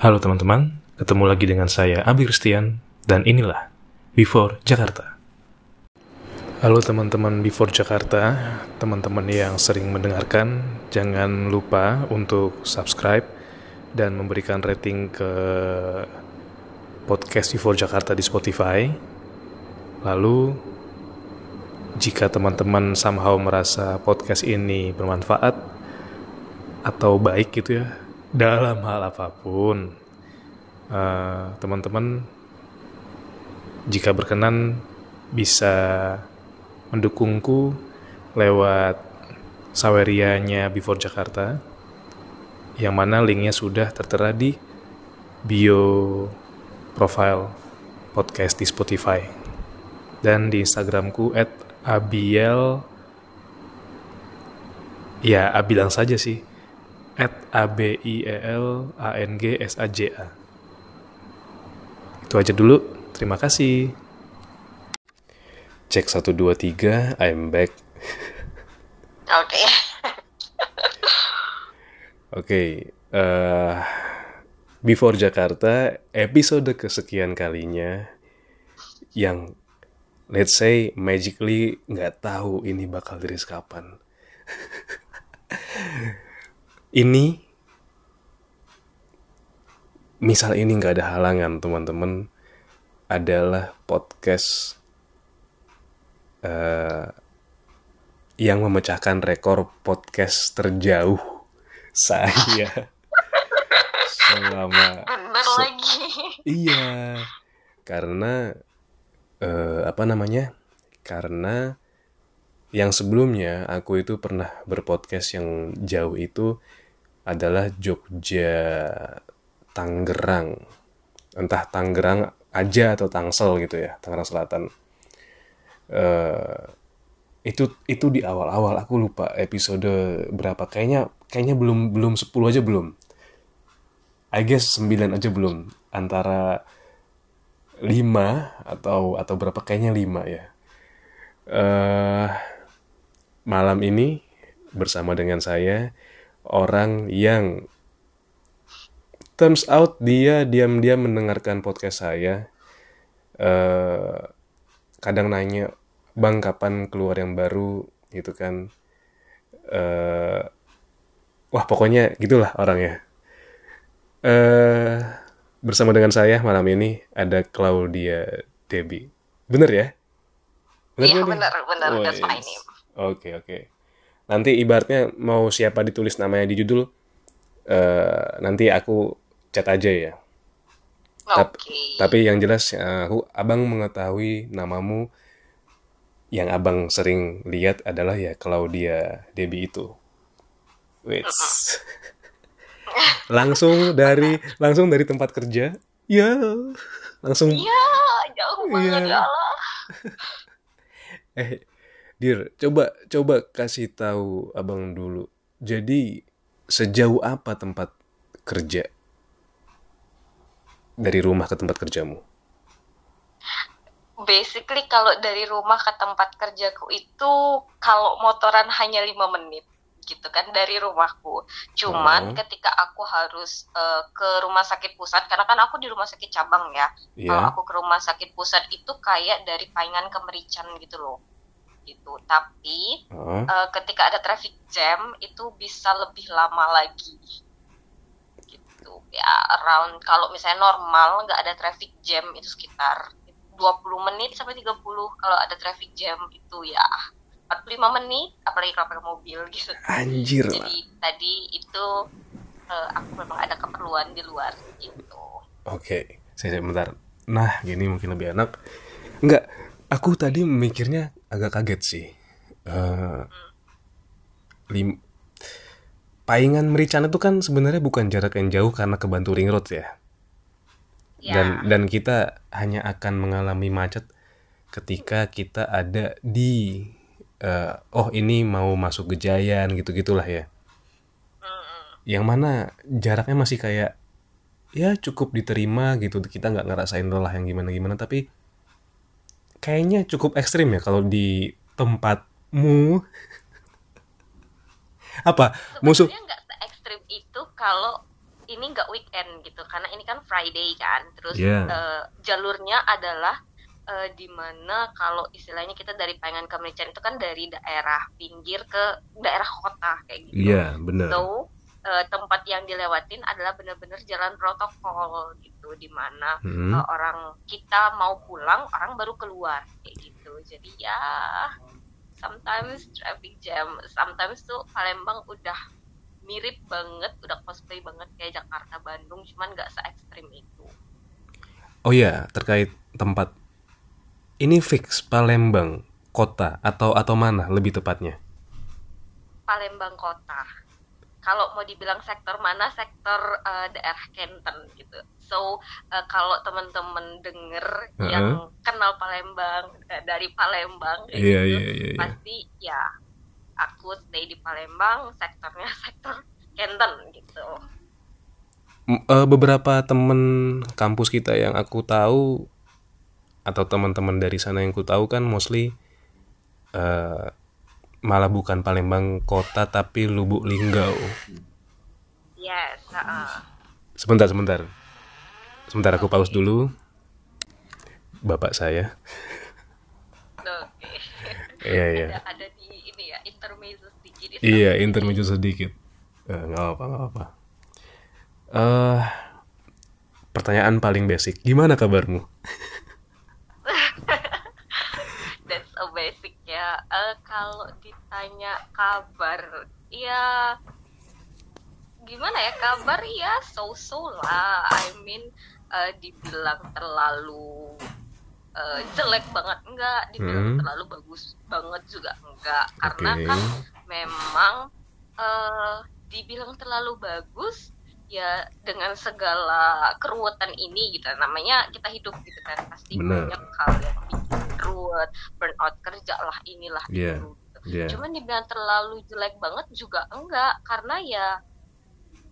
Halo teman-teman, ketemu lagi dengan saya Abi Christian dan inilah Before Jakarta. Halo teman-teman Before Jakarta, teman-teman yang sering mendengarkan, jangan lupa untuk subscribe dan memberikan rating ke podcast Before Jakarta di Spotify. Lalu, jika teman-teman somehow merasa podcast ini bermanfaat atau baik gitu ya, dalam hal apa pun uh, teman-teman jika berkenan bisa mendukungku lewat sawerianya Before Jakarta yang mana linknya sudah tertera di bio profile podcast di Spotify. Dan di Instagramku at abiel ya abilang saja sih at a b i e l a n g s a j a. Itu aja dulu. Terima kasih. Cek 1 2 3, I'm back. Oke. Oke, uh, Before Jakarta episode kesekian kalinya yang let's say magically nggak tahu ini bakal rilis kapan. ini misal ini nggak ada halangan teman-teman adalah podcast uh, yang memecahkan rekor podcast terjauh saya selama Bener se lagi. iya karena uh, apa namanya karena yang sebelumnya aku itu pernah berpodcast yang jauh itu adalah Jogja Tangerang. Entah Tangerang aja atau Tangsel gitu ya Tangerang Selatan. Uh, itu itu di awal-awal. Aku lupa episode berapa. Kayaknya kayaknya belum belum 10 aja belum. I guess 9 aja belum. Antara 5 atau atau berapa kayaknya 5 ya. Uh, malam ini bersama dengan saya orang yang turns out dia diam-diam mendengarkan podcast saya. Uh, kadang nanya, bang kapan keluar yang baru gitu kan. Uh, wah pokoknya gitulah orangnya. Uh, bersama dengan saya malam ini ada Claudia Debbie. Bener ya? Iya bener, bener. Oh, That's my yes. name. Oke oke. Nanti ibaratnya mau siapa ditulis namanya di judul, uh, nanti aku chat aja ya. Tap- Oke. Tapi yang jelas uh, aku abang mengetahui namamu yang abang sering lihat adalah ya Claudia Debbie itu. Wits. langsung dari langsung dari tempat kerja. Ya, langsung Iya, jauh banget Iya. ya Allah. Eh, Dir, coba coba kasih tahu abang dulu. Jadi sejauh apa tempat kerja dari rumah ke tempat kerjamu? Basically kalau dari rumah ke tempat kerjaku itu kalau motoran hanya lima menit gitu kan dari rumahku. Cuman Oh. ketika aku harus eh, ke rumah sakit pusat karena kan aku di rumah sakit cabang ya. Kalau Ya, aku ke rumah sakit pusat itu kayak dari Paingan ke Merican gitu loh. Gitu. Tapi oh, eh, ketika ada traffic jam itu bisa lebih lama lagi gitu ya around kalau misalnya normal nggak ada traffic jam itu sekitar 20 menit sampai 30 kalau ada traffic jam itu ya 45 menit apalagi kalau pakai mobil gitu anjir lah. jadi tadi itu eh, aku memang ada keperluan di luar gitu Oke, saya saya bentar. Nah, gini mungkin lebih enak. Enggak, aku tadi mikirnya agak kaget sih. Eh, lim Paingan Merican itu kan sebenarnya bukan jarak yang jauh karena ke Bantu Ring Road ya. ya. Dan dan kita hanya akan mengalami macet ketika kita ada di eh, oh ini mau masuk Gejayan gitu gitulah ya. Yang mana jaraknya masih kayak ya cukup diterima gitu. Kita nggak ngerasain lelah yang gimana gimana tapi kayaknya cukup ekstrim ya kalau di tempatmu apa musuh sebenarnya nggak se ekstrim itu kalau ini nggak weekend gitu karena ini kan Friday kan terus Yeah. eh, jalurnya adalah eh, di mana kalau istilahnya kita dari Pangan ke Merican itu kan dari daerah pinggir ke daerah kota kayak gitu Iya, benar. So, eh, tempat yang dilewatin adalah benar-benar jalan protokol gitu di mana Hmm. eh, orang kita mau pulang orang baru keluar kayak gitu jadi ya sometimes traffic jam sometimes tuh Palembang udah mirip banget udah cosplay banget kayak Jakarta Bandung cuman nggak se ekstrim itu Oh ya, terkait tempat ini fix Palembang kota atau atau mana lebih tepatnya? Palembang kota kalau mau dibilang sektor mana sektor eh, daerah Kenten gitu so eh, kalau teman-teman denger Heeh. yang kenal Palembang eh, dari Palembang kayak Iya, gitu, iya, iya, iya. pasti ya aku stay di Palembang sektornya sektor Kenten gitu eh, beberapa temen kampus kita yang aku tahu atau teman-teman dari sana yang ku tahu kan mostly eh, malah bukan Palembang kota tapi Lubuk Linggau. yes heeh. Sebentar, sebentar. Sebentar aku pause dulu. Bapak saya. oke Iya, iya. ada, di ini ya intermezzo sedikit di Iya, intermezzo sedikit. Eh, nggak apa, nggak apa. Eh, pertanyaan paling basic. Gimana kabarmu? that's a basic ya Eh, kalau ditanya kabar ya gimana ya kabar ya so so lah I mean eh, dibilang terlalu eh, jelek banget enggak dibilang Hmm. terlalu bagus banget juga enggak karena Oke. kan memang eh dibilang terlalu bagus ya dengan segala keruwetan ini gitu namanya kita hidup gitu kan pasti Bener. banyak hal yang bikin ruwet burnout kerja lah inilah Iya. itu. Iya. cuman dibilang terlalu jelek banget juga enggak karena ya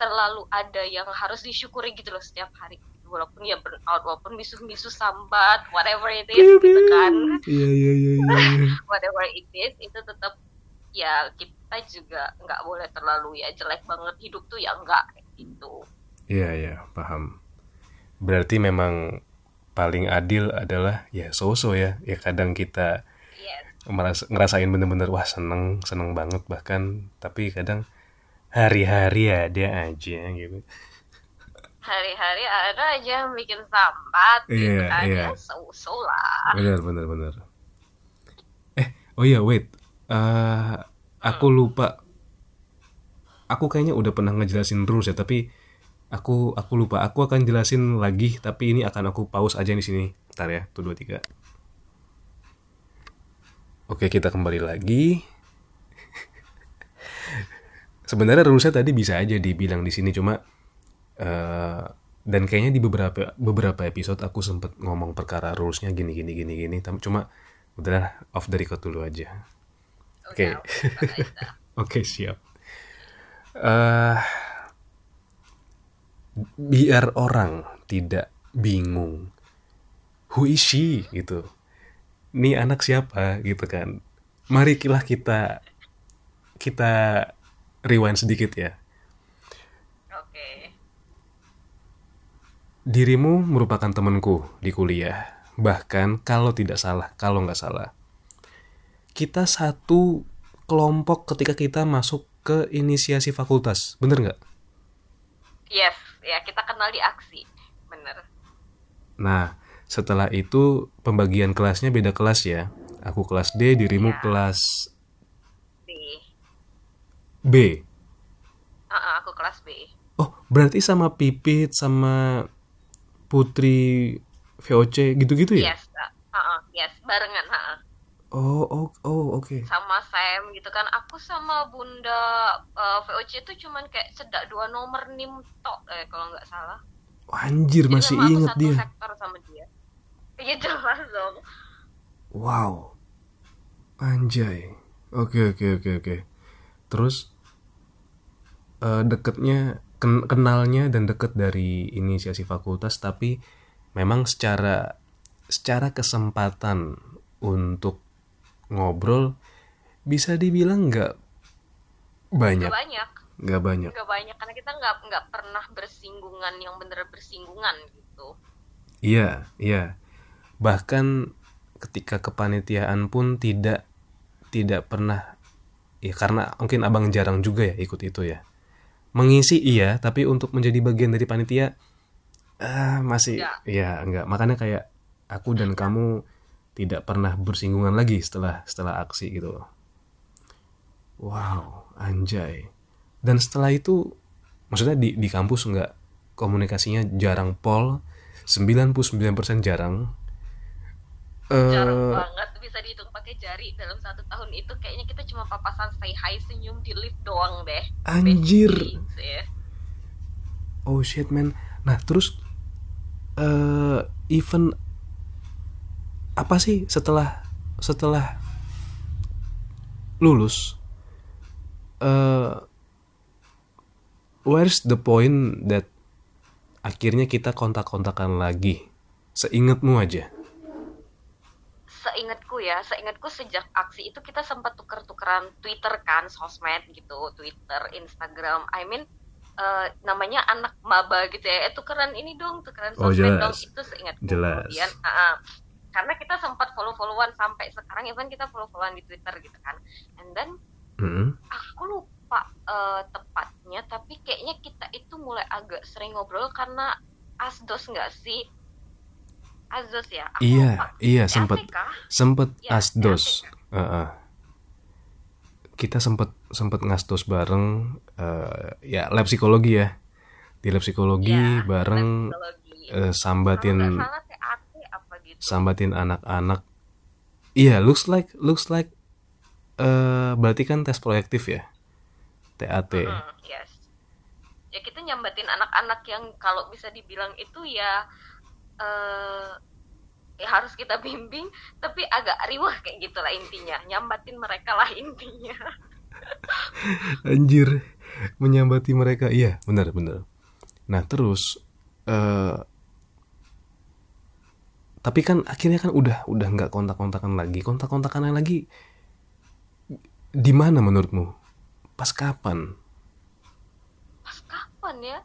terlalu ada yang harus disyukuri gitu loh setiap hari walaupun ya burnout walaupun bisu-bisu sambat whatever it is gitu kan Iya, iya, iya, iya. whatever it is itu tetap ya kita juga nggak boleh terlalu ya jelek banget hidup tuh ya enggak gitu Iya, iya, paham. Berarti memang paling adil adalah ya so-so ya. Ya kadang kita yes merasa, ngerasain bener-bener wah seneng, seneng banget bahkan. Tapi kadang hari-hari ada aja gitu. hari-hari ada aja yang bikin sambat gitu Iya, kan iya. ya so-so lah Bener, bener, bener. Eh, oh iya, wait. Eh, aku lupa. Aku kayaknya udah pernah ngejelasin rules ya, tapi aku aku lupa. Aku akan jelasin lagi, tapi ini akan aku pause aja di sini. Ntar ya, tuh dua tiga. Oke, kita kembali lagi. Sebenarnya rulesnya tadi bisa aja dibilang di sini, cuma eh dan kayaknya di beberapa beberapa episode aku sempet ngomong perkara rulesnya gini gini gini gini tapi cuma udah off the record dulu aja Oke. Udah. oke siap eh biar orang tidak bingung who is she gitu ini anak siapa gitu kan marilah kita kita rewind sedikit ya oke Dirimu merupakan temanku di kuliah. Bahkan kalau tidak salah, kalau nggak salah. Kita satu kelompok ketika kita masuk ke inisiasi fakultas. Bener nggak? yes ya kita kenal di aksi bener Nah, setelah itu pembagian kelasnya beda kelas ya. Aku kelas D, dirimu Iya. kelas sih B. Ah, aku kelas B Oh, berarti sama Pipit, sama Putri VOC gitu-gitu ya? yes ah, ah, yes barengan ah, ah. Oh, oh, oh, oke. sama Sam gitu kan aku sama Bunda eh, VOC itu cuman kayak cedak dua nomor nim tok eh kalau nggak salah Anjir, Jadi masih inget dia. sektor sama dia iya jelas dong Wow. Anjay. Oke oke oke oke. Terus eh, deketnya ken- kenalnya dan deket dari inisiasi fakultas tapi memang secara secara kesempatan untuk ngobrol bisa dibilang nggak banyak. banyak. Nggak banyak. Nggak banyak karena kita nggak nggak pernah bersinggungan yang bener bersinggungan gitu. Iya iya. Bahkan ketika kepanitiaan pun tidak tidak pernah ya karena mungkin abang jarang juga ya ikut itu ya. Mengisi iya tapi untuk menjadi bagian dari panitia ah masih Enggak. ya enggak makanya kayak aku dan kamu tidak pernah bersinggungan lagi setelah setelah aksi gitu loh wow anjay dan setelah itu maksudnya di di kampus enggak komunikasinya jarang pol 99% jarang jarang eh banget bisa dihitung pakai jari dalam satu tahun itu kayaknya kita cuma papasan say hi senyum di lift doang deh Anjir. Sih. Oh shit man. Nah terus eh event apa sih setelah setelah lulus? eh where's the point that akhirnya kita kontak-kontakan lagi? Seingatmu aja. seingatku ya seingatku sejak aksi itu kita sempat tuker-tukeran Twitter kan sosmed gitu Twitter Instagram I mean eh, namanya anak maba gitu ya eh, tukeran ini dong tukeran Oh, sosmed jelas. dong itu seingatku Jelas. kemudian ah. Karena kita sempat follow-followan sampai sekarang even kita follow-followan di Twitter gitu kan and then Mm-mm. aku lupa eh, tepatnya tapi kayaknya kita itu mulai agak sering ngobrol karena asdos nggak sih asdos ya aku Iya, lupa. iya TAT sempet kah? sempet Ya, asdos. TAT Heeh. Kita sempet sempet ngasdos bareng eh, ya lab psikologi ya. Di lab psikologi Ya, bareng psikologi. eh, Kalau sambatin salah sambatin anak-anak. Iya, looks like looks like eh berarti kan tes proyektif ya. TAT. Hmm, yes ya kita nyambatin anak-anak yang kalau bisa dibilang itu ya eh ya harus kita bimbing tapi agak riwah kayak gitulah intinya nyambatin mereka lah intinya Anjir, menyambati mereka. Iya, benar benar. Nah, terus eh tapi kan akhirnya kan udah udah nggak kontak-kontakan lagi. Kontak-kontakan lagi di mana menurutmu? Pas kapan? pas kapan ya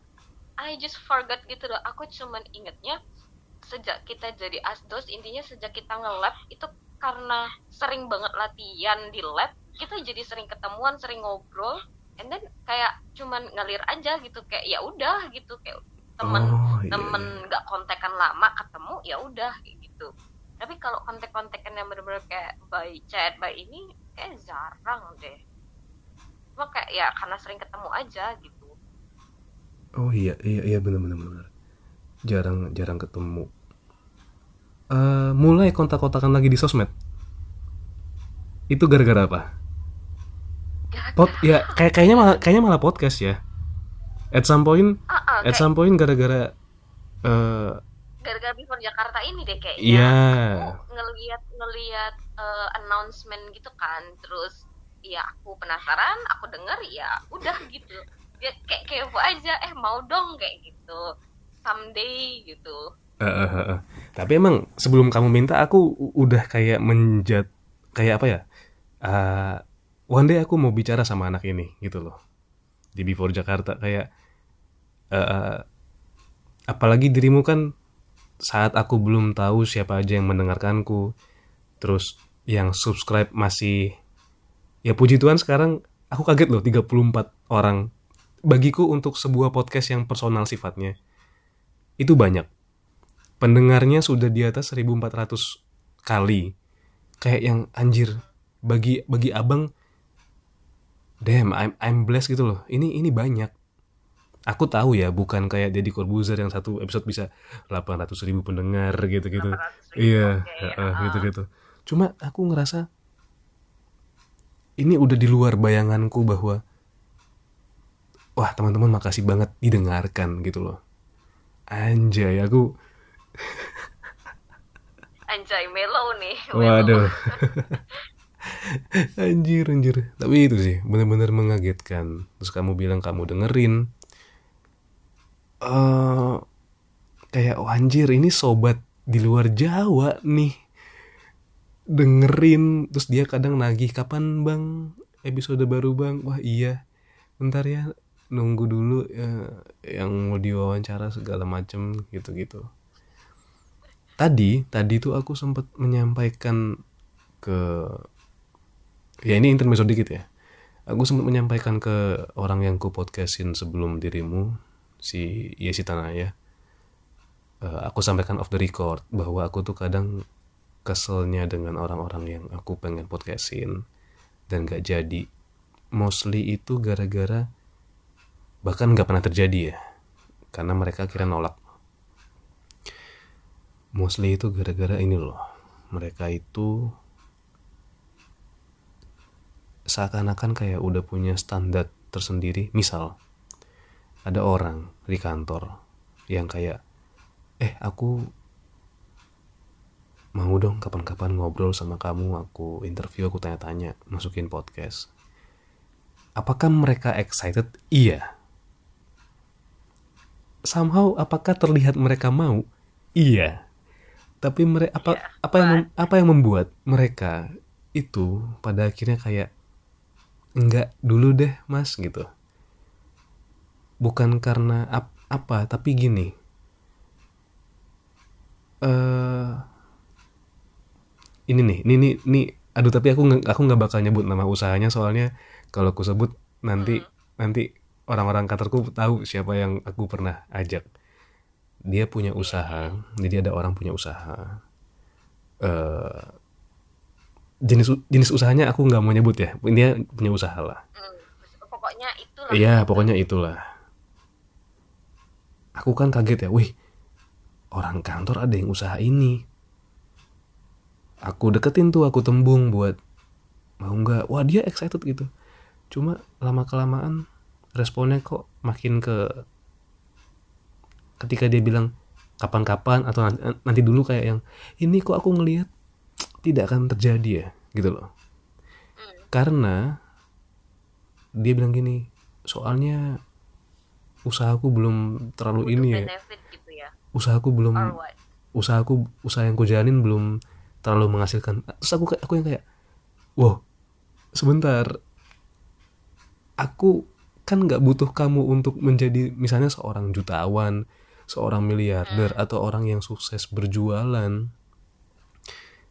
I just forgot gitu loh aku cuman ingetnya sejak kita jadi asdos intinya sejak kita nge-lab itu karena sering banget latihan di lab kita jadi sering ketemuan sering ngobrol and then kayak cuman ngalir aja gitu kayak ya udah gitu kayak temen Oh, iya, temen nggak kontekan lama ketemu ya udah gitu tapi kalau kontek-kontekan yang bener-bener kayak by chat by ini kayak jarang deh cuma kayak ya karena sering ketemu aja gitu Oh iya, iya, iya benar benar benar. Jarang jarang ketemu. Eh mulai kontak-kontakan lagi di sosmed. Itu gara-gara apa? Pot ya kayak kayaknya malah kayaknya malah podcast ya. At some point, Ah, ah, at kayak some point gara-gara eh gara-gara before Jakarta ini deh kayaknya Iya. aku ngelihat ngelihat eh, announcement gitu kan terus ya aku penasaran aku denger ya udah gitu ya kayak kepo aja eh mau dong kayak gitu someday gitu eh, eh, eh, eh. tapi emang sebelum kamu minta aku udah kayak menjat kayak apa ya? Eh one day aku mau bicara sama anak ini gitu loh. Di Before Jakarta kayak eh, apalagi dirimu kan saat aku belum tahu siapa aja yang mendengarkanku terus yang subscribe masih ya puji Tuhan sekarang aku kaget loh 34 orang. Bagiku untuk sebuah podcast yang personal sifatnya itu banyak. Pendengarnya sudah di atas 1400 kali. Kayak yang anjir bagi bagi abang damn I'm I'm blessed gitu loh. Ini ini banyak aku tahu ya bukan kayak Deddy Corbuzier yang satu episode bisa 800 ribu pendengar gitu gitu 800.000, iya oke, gitu ah. gitu cuma aku ngerasa ini udah di luar bayanganku bahwa wah teman-teman makasih banget didengarkan gitu loh anjay aku anjay melo nih melo. Waduh. anjir, anjir. Tapi itu sih benar-benar mengagetkan. Terus kamu bilang kamu dengerin. Eh kayak oh, anjir ini sobat di luar Jawa nih. Dengerin terus dia kadang nagih kapan Bang episode baru Bang? Wah iya. Bentar ya nunggu dulu ya, yang mau diwawancara segala macem gitu-gitu tadi tadi tuh aku sempat menyampaikan ke ya ini intermezzo dikit ya aku sempat menyampaikan ke orang yang ku podcastin sebelum dirimu si Yesi Tanaya Eh, aku sampaikan off the record bahwa aku tuh kadang keselnya dengan orang-orang yang aku pengen podcastin dan gak jadi. Mostly itu gara-gara bahkan gak pernah terjadi ya. Karena mereka kira nolak. Mostly itu gara-gara ini loh. Mereka itu seakan-akan kayak udah punya standar tersendiri. Misal ada orang di kantor. Yang kayak eh aku mau dong kapan-kapan ngobrol sama kamu aku interview aku tanya-tanya masukin podcast. Apakah mereka excited? Iya. Somehow apakah terlihat mereka mau? Iya. Tapi mereka apa Iya, apa yang mem- apa yang membuat mereka itu pada akhirnya kayak enggak dulu deh mas gitu bukan karena ap- apa tapi gini eh ini nih, ini nih, nih, aduh tapi aku nggak aku nggak bakal nyebut nama usahanya soalnya kalau aku sebut nanti nanti orang-orang kantorku tahu siapa yang aku pernah ajak. Dia punya usaha, jadi ada orang punya usaha. eh jenis jenis usahanya aku nggak mau nyebut ya, dia punya usaha lah. Hmm, pokoknya itulah Iya, pokoknya itulah. Aku kan kaget ya, wih, orang kantor ada yang usaha ini. Aku deketin tuh, aku tembung buat mau nggak? Wah dia excited gitu. Cuma lama kelamaan responnya kok makin ke ketika dia bilang kapan-kapan atau nanti, nanti dulu kayak yang ini kok aku ngelihat tidak akan terjadi ya gitu loh. Karena dia bilang gini, soalnya usahaku belum terlalu butuh ini ya. gitu ya? Usahaku belum usahaku usaha yang ku jalanin belum terlalu menghasilkan. Terus aku kayak aku yang kayak wow sebentar. Aku kan nggak butuh kamu untuk menjadi misalnya seorang jutawan seorang miliarder atau orang yang sukses berjualan.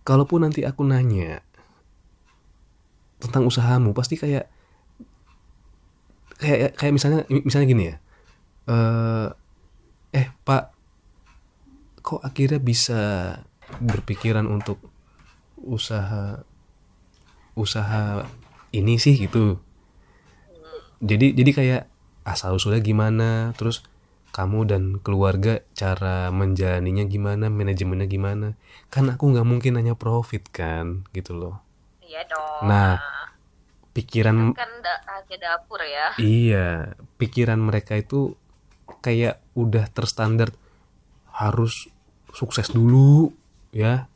Kalaupun nanti aku nanya tentang usahamu pasti kayak kayak kayak misalnya misalnya gini ya eh eh pak kok akhirnya bisa berpikiran untuk usaha usaha ini sih gitu? Jadi jadi kayak asal usulnya gimana? Terus kamu dan keluarga cara menjalaninya gimana? Manajemennya gimana? Kan aku nggak mungkin hanya profit kan gitu loh. Iya dong. Nah, pikiran kan rahasia dapur ya. Iya, pikiran mereka itu kayak udah terstandar harus sukses dulu ya,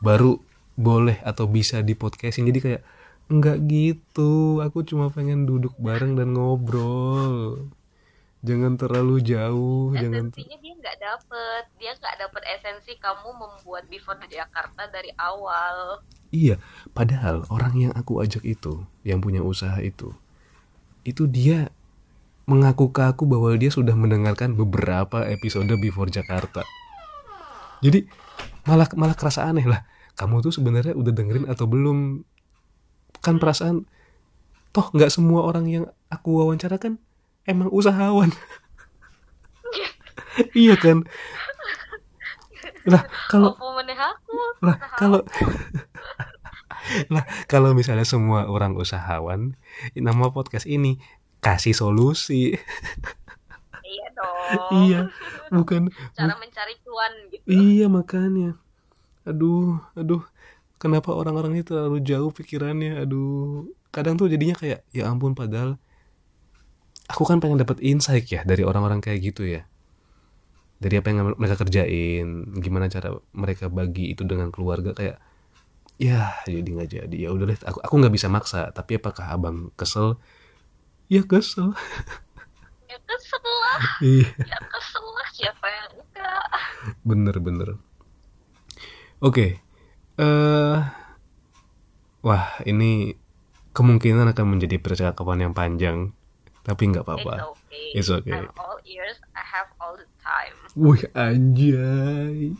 baru boleh atau bisa di podcastin. Jadi kayak enggak gitu, aku cuma pengen duduk bareng dan ngobrol. Jangan terlalu jauh, jangan ter- esensinya dia nggak dapet dia nggak dapet esensi kamu membuat before di Jakarta dari awal Iya, padahal orang yang aku ajak itu, yang punya usaha itu, itu dia mengaku ke aku bahwa dia sudah mendengarkan beberapa episode Before Jakarta. Jadi malah malah kerasa aneh lah. Kamu tuh sebenarnya udah dengerin atau belum? Kan perasaan toh nggak semua orang yang aku wawancara kan emang usahawan. iya kan? Lah kalau lah kalau lah kalau misalnya semua orang usahawan nama podcast ini kasih solusi. Iya dong. Iya bukan cara mencari cuan gitu. Iya makanya. Aduh aduh. Kenapa orang-orang ini terlalu jauh pikirannya? Aduh. Kadang tuh jadinya kayak ya ampun padahal aku kan pengen dapat insight ya dari orang-orang kayak gitu ya. Dari apa yang mereka kerjain gimana cara mereka bagi itu dengan keluarga. Kayak ya jadi nggak jadi. Ya udah deh aku aku nggak bisa maksa. Tapi apakah abang kesel ya kesel ya kesel lah iya ya kesel lah siapa yang enggak bener bener oke eh wah ini kemungkinan akan menjadi percakapan yang panjang tapi nggak apa-apa It's okay. It's okay. I'm all ears. I have all the time. Wih anjay.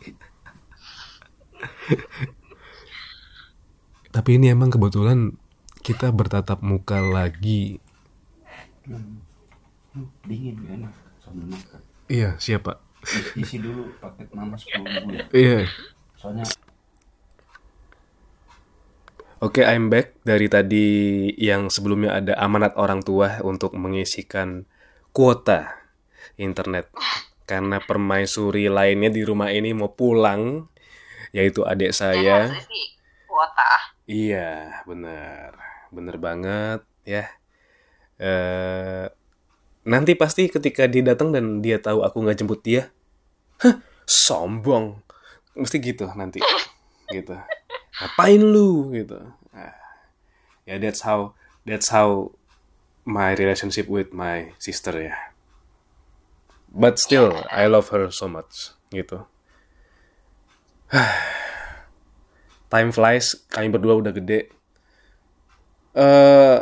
Tapi ini emang kebetulan kita bertatap muka lagi. Hmm, dingin kan sambil makan Iya, siapa? isi dulu paket mama sepuluh ribu ya Iya. soalnya Oke, I'm back dari tadi yang sebelumnya ada amanat orang tua untuk mengisikan kuota internet. Karena permaisuri lainnya di rumah ini mau pulang, yaitu adik saya. kuota. Iya, bener. Bener banget, ya. Eh, nanti pasti ketika dia datang dan dia tahu aku nggak jemput dia, hah, sombong. Mesti gitu nanti. Gitu. Ngapain lu? Gitu. Nah, ya that's how that's how my relationship with my sister ya. But still, I love her so much. Gitu. Time flies, kami berdua udah gede. Eh,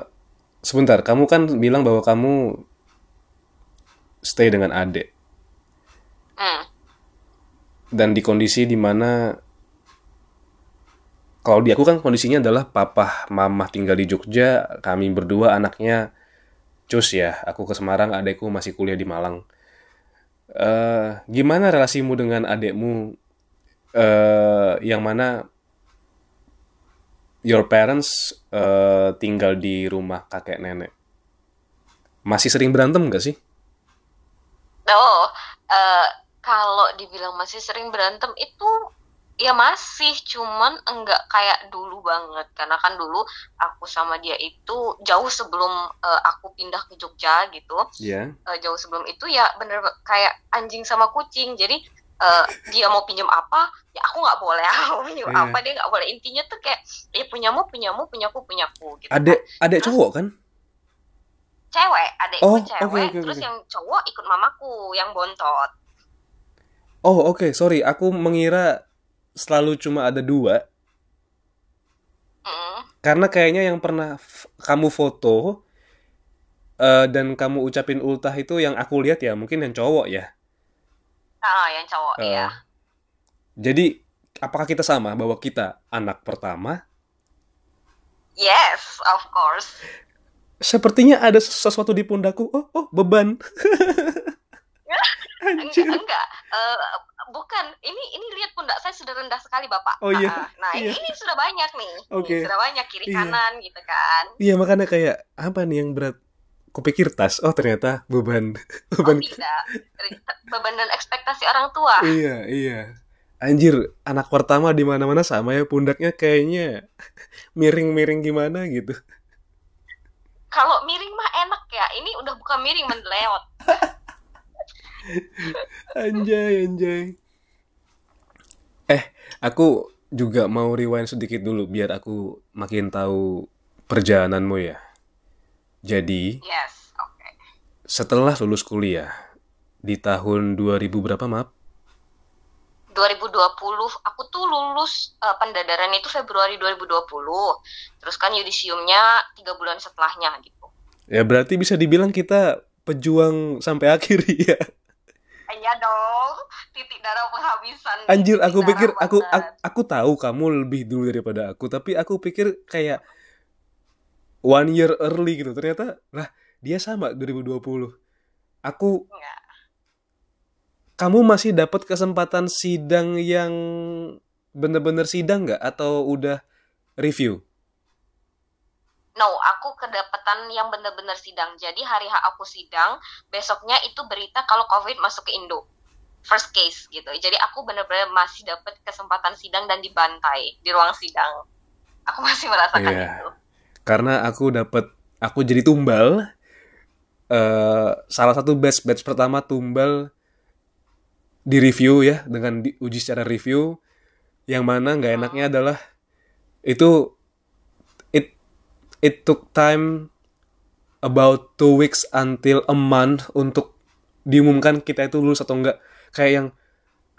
sebentar, kamu kan bilang bahwa kamu stay dengan adik Hmm. dan di kondisi di mana kalau di aku kan kondisinya adalah papa mama tinggal di Jogja, kami berdua anaknya cus ya, aku ke Semarang, adekku masih kuliah di Malang. Eh, gimana relasimu dengan adekmu eh yang mana your parents eh, tinggal di rumah kakek nenek? Masih sering berantem gak sih? Oh, eh, kalau dibilang masih sering berantem itu ya masih, cuman enggak kayak dulu banget. Karena kan dulu aku sama dia itu jauh sebelum eh, aku pindah ke Jogja gitu. Ya. Eh, jauh sebelum itu ya bener kayak anjing sama kucing. Jadi eh, dia mau pinjam apa, ya aku nggak boleh. Aku pinjam Iya. apa dia nggak boleh. Intinya tuh kayak ya punyamu, punyamu, punyaku, punyaku gitu. Adek, adek cowok kan? Cewek, adekku Oh, cewek. oke, oke, Terus oke. yang cowok ikut mamaku yang bontot. Oh oke, sorry, aku mengira selalu cuma ada dua. Mm. Karena kayaknya yang pernah kamu foto eh, dan kamu ucapin ultah itu yang aku lihat ya, mungkin yang cowok ya. Ah, yang cowok, Eh, iya. Jadi apakah kita sama bahwa kita anak pertama? Yes, of course. Sepertinya ada sesuatu di pundakku. Oh, oh, beban. Enggak, Anjir. enggak. Eh, bukan. Ini ini lihat pundak saya sudah rendah sekali, Bapak. Oh, iya, Ah, Nah, iya. ini, sudah banyak nih. Oke. sudah banyak kiri Iya. kanan gitu kan. Iya, makanya kayak apa nih yang berat? Kupikir tas. Oh, ternyata beban. Oh, Beban. tidak. Beban dan ekspektasi orang tua. Iya, iya. Anjir, anak pertama di mana-mana sama ya pundaknya kayaknya miring-miring gimana gitu. Kalau miring mah enak ya. Ini udah bukan miring mendelewat. Anjay, anjay. Eh, aku juga mau rewind sedikit dulu biar aku makin tahu perjalananmu ya. Jadi, Yes, oke. setelah lulus kuliah di tahun 2000 berapa, maaf? 2020 aku tuh lulus eh, pendadaran itu Februari 2020 terus kan yudisiumnya tiga bulan setelahnya gitu Ya berarti bisa dibilang kita pejuang sampai akhir ya. iya dong titik darah penghabisan Anjir, aku pikir aku, aku aku tahu kamu lebih dulu daripada aku, tapi aku pikir kayak one year early gitu. Ternyata lah dia sama 2020. Aku Enggak. kamu masih dapat kesempatan sidang yang bener-bener sidang nggak atau udah review? No, aku kedapatan yang bener-bener sidang. Jadi hari H aku sidang, besoknya itu berita kalau COVID masuk ke Indo. First case gitu. Jadi aku bener-bener masih dapat kesempatan sidang dan dibantai di ruang sidang. Aku masih merasakan Iya. itu. Karena aku dapat aku jadi tumbal. eh salah satu batch batch pertama tumbal di review ya dengan diuji secara review yang mana nggak enaknya adalah itu it it took time about two weeks until a month untuk diumumkan kita itu lulus atau enggak kayak yang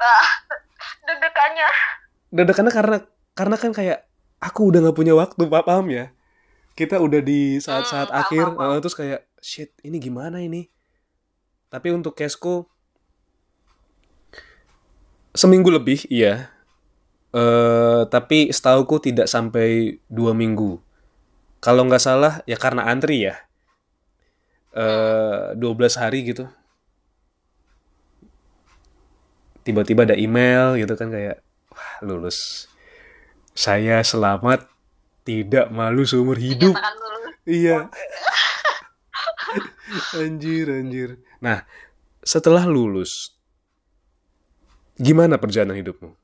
Ah, deg-degannya. dadakannya karena karena kan kayak aku udah nggak punya waktu paham ya kita udah di saat-saat Hmm, akhir paham, paham. eh, terus kayak shit ini gimana ini Tapi untuk Kesko seminggu lebih, iya. Eh, tapi setauku tidak sampai dua minggu. Kalau nggak salah, ya karena antri ya. Eh, 12 hari gitu. Tiba-tiba ada email gitu kan kayak, wah lulus. Saya selamat, tidak malu seumur hidup. Iya. anjir, anjir. Nah, setelah lulus, gimana perjalanan hidupmu?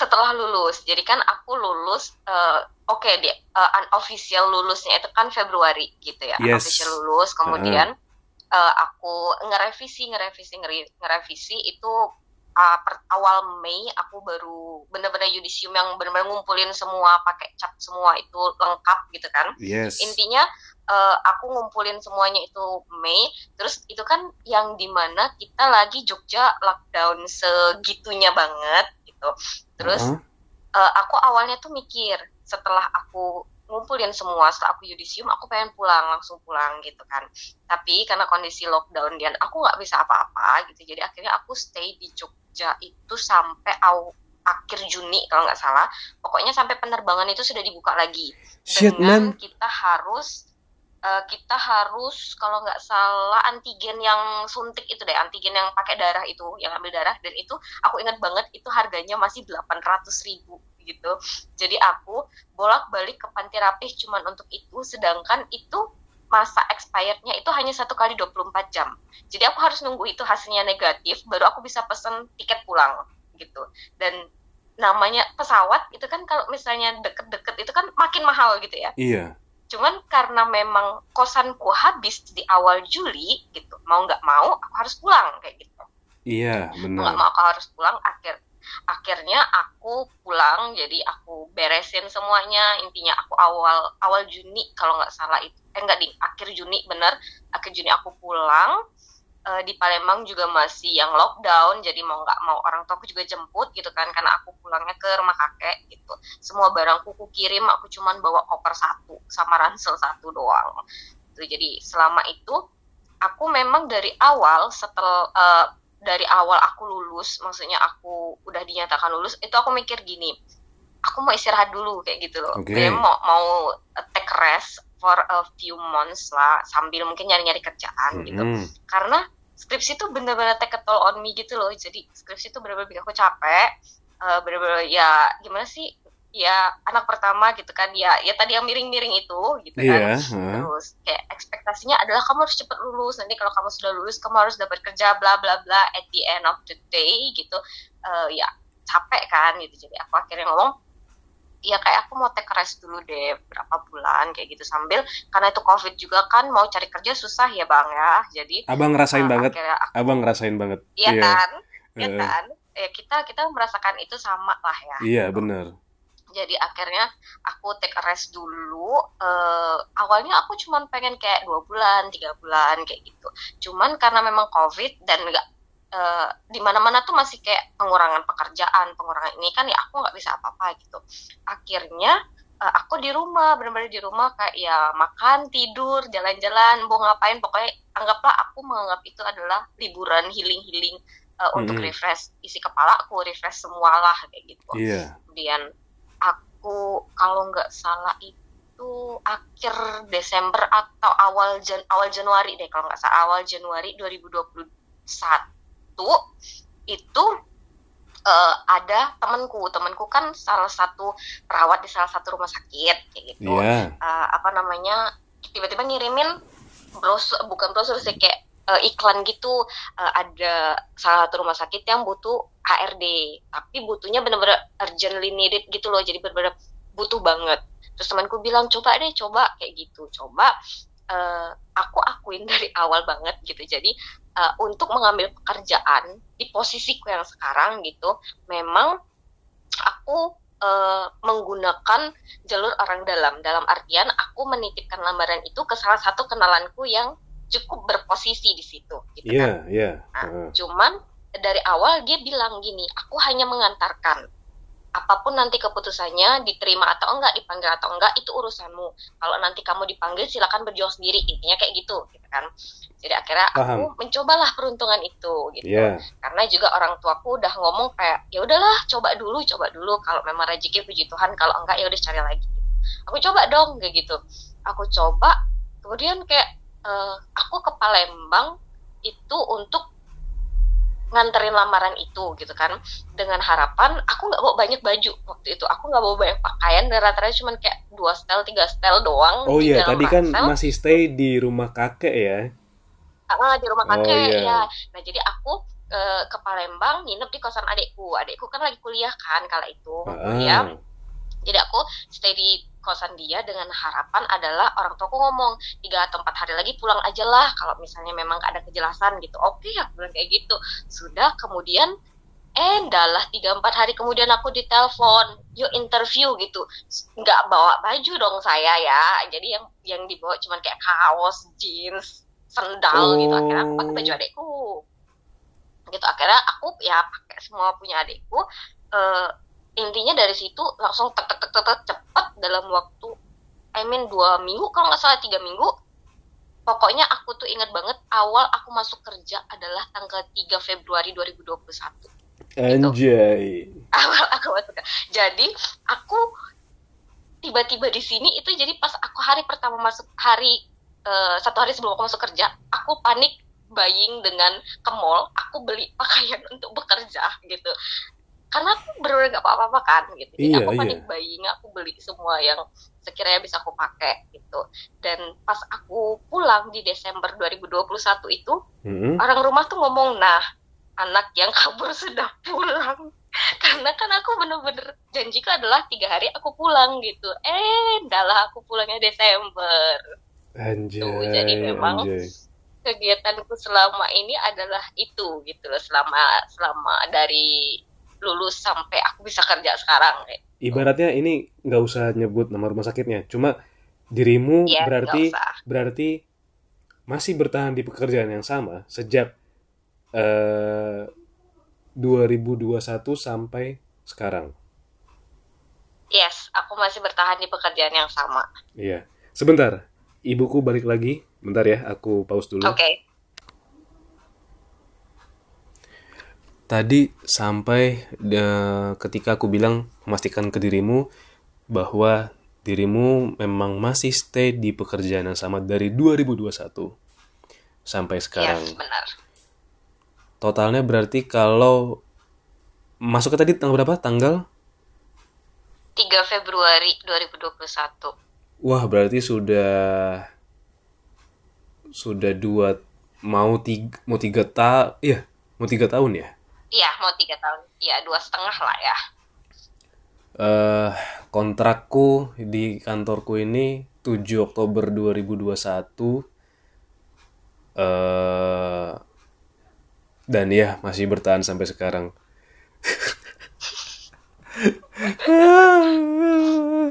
setelah lulus. Jadi kan aku lulus, eh, oke di eh, unofficial lulusnya itu kan Februari gitu ya. Yes. Unofficial lulus, kemudian eh, aku ngerevisi, ngerevisi, ngerevisi itu uh, per awal Mei aku baru bener-bener yudisium yang bener-bener ngumpulin semua, pakai cat semua itu lengkap gitu kan. Yes. Intinya eh, aku ngumpulin semuanya itu Mei, terus itu kan yang di mana kita lagi Jogja lockdown segitunya banget gitu. Terus Heeh. eh, aku awalnya tuh mikir setelah aku ngumpulin semua setelah aku yudisium aku pengen pulang langsung pulang gitu kan. Tapi karena kondisi lockdown dan aku nggak bisa apa-apa gitu jadi akhirnya aku stay di Jogja itu sampai aw- akhir Juni kalau nggak salah. Pokoknya sampai penerbangan itu sudah dibuka lagi. Shit, dengan man. kita harus eh, kita harus kalau nggak salah antigen yang suntik itu deh antigen yang pakai darah itu yang ambil darah dan itu aku ingat banget itu harganya masih 800.000 ribu gitu. Jadi aku bolak-balik ke panti rapih cuman untuk itu sedangkan itu masa expirednya itu hanya satu kali 24 jam. Jadi aku harus nunggu itu hasilnya negatif baru aku bisa pesen tiket pulang gitu. Dan namanya pesawat itu kan kalau misalnya deket-deket itu kan makin mahal gitu ya. Iya. cuman karena memang kosanku habis di awal Juli gitu. Mau nggak mau aku harus pulang kayak gitu. Iya, mau nggak benar. mau aku harus pulang akhir akhirnya aku pulang jadi aku beresin semuanya. Intinya aku awal awal Juni kalau nggak salah itu. Eh nggak di akhir Juni bener. Akhir Juni aku pulang. Eh, di Palembang juga masih yang lockdown jadi mau nggak mau orang tua aku juga jemput gitu kan karena aku pulangnya ke rumah kakek gitu. Semua barangku ku kirim aku cuman bawa koper satu sama ransel satu doang. Tuh, jadi selama itu aku memang dari awal setelah eh, dari awal aku lulus maksudnya aku udah dinyatakan lulus itu aku mikir gini aku mau istirahat dulu kayak gitu loh Oke. Kayak mau mau take rest for a few months lah sambil mungkin nyari-nyari kerjaan gitu Mm-mm. karena skripsi itu bener-bener take a toll on me gitu loh jadi skripsi itu bener-bener bikin aku capek Eh, bener-bener ya gimana sih ya anak pertama gitu kan. Ya ya tadi yang miring-miring itu gitu Iya. kan terus kayak ekspektasinya adalah kamu harus cepat lulus. Nanti kalau kamu sudah lulus kamu harus dapat kerja bla bla bla at the end of the day gitu. Eh, ya capek kan gitu. Jadi aku akhirnya ngomong ya kayak aku mau take rest dulu deh berapa bulan kayak gitu. Sambil karena itu covid juga kan mau cari kerja susah ya bang ya. Jadi Abang ngerasain eh, banget. aku Abang ngerasain banget. iya kan? Iya Heeh. kan? Ya kita kita merasakan itu sama lah ya. Iya, benar. Jadi akhirnya aku take a rest dulu Eh, awalnya aku cuman pengen kayak dua bulan tiga bulan kayak gitu cuman karena memang covid dan nggak eh, di mana-mana tuh masih kayak pengurangan pekerjaan pengurangan ini kan ya aku nggak bisa apa-apa gitu akhirnya eh, aku di rumah benar-benar di rumah kayak ya makan tidur jalan-jalan mau ngapain pokoknya anggaplah aku menganggap itu adalah liburan healing-healing eh, untuk Mm-mm. refresh isi kepala aku refresh semualah kayak gitu Iya. kemudian aku kalau nggak salah itu akhir Desember atau awal Jan awal Januari deh kalau nggak salah. Awal Januari 2021 itu eh, ada temanku. Temanku kan salah satu perawat di salah satu rumah sakit kayak gitu. Iya. Eh, apa namanya tiba-tiba ngirimin brosur bukan brosur sih kayak eh, iklan gitu. Eh, ada salah satu rumah sakit yang butuh HRD tapi butuhnya bener-bener urgently needed gitu loh. Jadi bener-bener butuh banget. Terus temanku bilang coba deh coba. Kayak gitu. Coba eh, aku akuin dari awal banget gitu. Jadi eh, untuk mengambil pekerjaan di posisiku yang sekarang gitu memang aku eh, menggunakan jalur orang dalam. Dalam artian aku menitipkan lembaran itu ke salah satu kenalanku yang cukup berposisi di situ gitu kan. Iya, iya. Nah, cuman dari awal dia bilang gini aku hanya mengantarkan. Apa pun nanti keputusannya diterima atau enggak dipanggil atau enggak itu urusanmu. Kalau nanti kamu dipanggil silakan berjuang sendiri. Intinya kayak gitu gitu kan. Jadi akhirnya aku Paham. mencobalah peruntungan itu gitu. Iya. karena juga orang tuaku udah ngomong kayak ya udahlah coba dulu coba dulu. Kalau memang rezeki puji Tuhan kalau enggak ya udah cari lagi. Aku coba dong kayak gitu. Aku coba kemudian kayak eh, aku ke Palembang itu untuk nganterin lamaran itu gitu kan dengan harapan aku nggak bawa banyak baju waktu itu aku nggak bawa banyak pakaian dan rata-rata cuma kayak dua style tiga style doang Oh iya, tadi kan ransel. masih stay di rumah kakek ya. Ah, di rumah Oh, kakek iya. ya. Nah jadi aku eh, ke Palembang nginep di kosan adekku. Adekku kan lagi kuliah kan kala itu kuliah. Ah, Jadi aku stay di kosan dia dengan harapan adalah orang tuaku ngomong tiga atau empat hari lagi pulang aja lah kalau misalnya memang ada kejelasan gitu. Oke aku bilang kayak gitu. Sudah kemudian eh dalah tiga empat hari kemudian aku ditelepon yuk interview gitu nggak bawa baju dong saya ya jadi yang yang dibawa cuman kayak kaos jeans sendal gitu akhirnya aku pakai baju Oh. adekku gitu akhirnya aku ya pakai semua punya adekku Eh, intinya dari situ langsung tek tek tek tek, tek cepet dalam waktu I mean dua minggu kalau nggak salah tiga minggu pokoknya aku tuh ingat banget awal aku masuk kerja adalah tanggal 3 Februari 2021 anjay. awal aku masuk kerja. jadi aku tiba-tiba di sini itu jadi pas aku hari pertama masuk hari eh, satu hari sebelum aku masuk kerja aku panik buying dengan ke mall aku beli pakaian untuk bekerja gitu karena aku bener nggak apa-apa kan gitu jadi Iya, aku iya. panik buying aku beli semua yang sekiranya bisa aku pakai gitu dan pas aku pulang di Desember 2021 itu Mm-mm. orang rumah tuh ngomong nah anak yang kabur sudah pulang karena kan aku bener-bener janjiku adalah tiga hari aku pulang gitu eh dalah aku pulangnya Desember Anjay. Tuh, jadi memang- anjay. kegiatanku selama ini adalah itu gitu loh selama selama dari lulus sampai aku bisa kerja sekarang kayak Ibaratnya ini nggak usah nyebut nama rumah sakitnya, cuma dirimu ya berarti berarti masih bertahan di pekerjaan yang sama sejak eh 2021 sampai sekarang. yes aku masih bertahan di pekerjaan yang sama Iya. Sebentar, ibuku balik lagi. Bentar ya, aku pause dulu. oke Tadi sampai eh, ketika aku bilang memastikan ke dirimu bahwa dirimu memang masih stay di pekerjaan yang sama dari 2021 sampai sekarang. yes benar Totalnya berarti kalau masuk ke tadi tanggal berapa? Tanggal? 3 Februari 2021 Wah, berarti sudah sudah dua mau tiga mau tiga ta iya mau tiga tahun ya. Iya mau tiga tahun iya dua setengah lah ya eh kontrakku di kantorku ini 7 Oktober 2021 eh dan ya masih bertahan sampai sekarang.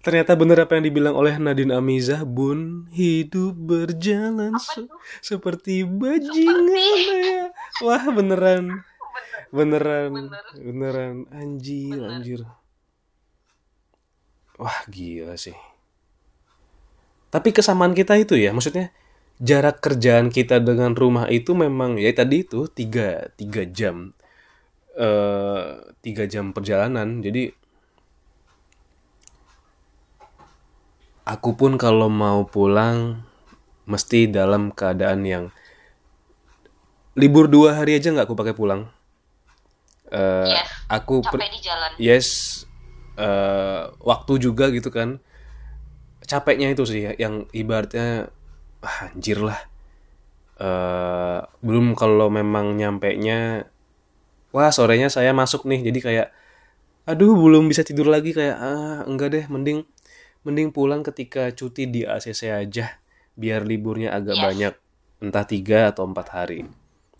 Ternyata benar apa yang dibilang oleh Nadine Amizah, Bun, hidup berjalan se- seperti bajingan ya. Wah, beneran. Beneran, Bener. beneran anjir, Bener. anjir. Wah, gila sih. Tapi kesamaan kita itu ya, maksudnya jarak kerjaan kita dengan rumah itu memang ya tadi itu tiga, tiga jam. eh tiga jam perjalanan. Jadi aku pun kalau mau pulang mesti dalam keadaan yang libur dua hari aja nggak aku pakai pulang. Eh, Yes, aku capek di jalan. Yes eh, waktu juga gitu kan. Capeknya itu sih yang ibaratnya ah, anjir lah. Eh, belum kalau memang nyampe nya wah sorenya saya masuk nih. Jadi kayak aduh belum bisa tidur lagi. Kayak ah enggak deh mending mending pulang ketika cuti di ACC aja biar liburnya agak Yes. banyak entah tiga atau empat hari.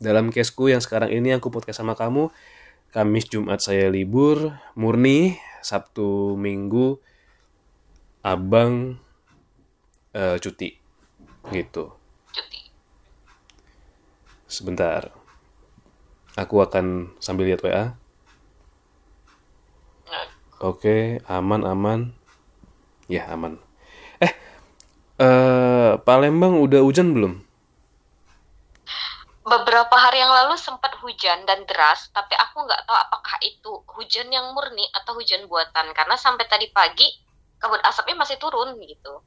Dalam caseku yang sekarang ini aku podcast sama kamu Kamis Jumat saya libur murni Sabtu Minggu abang eh, cuti gitu cuti sebentar aku akan sambil lihat WA Oke, aman aman. Ya, aman. Eh, eh Palembang udah hujan belum? Beberapa hari yang lalu sempat hujan dan deras, tapi aku nggak tahu apakah itu hujan yang murni atau hujan buatan. Karena sampai tadi pagi kabut asapnya masih turun gitu.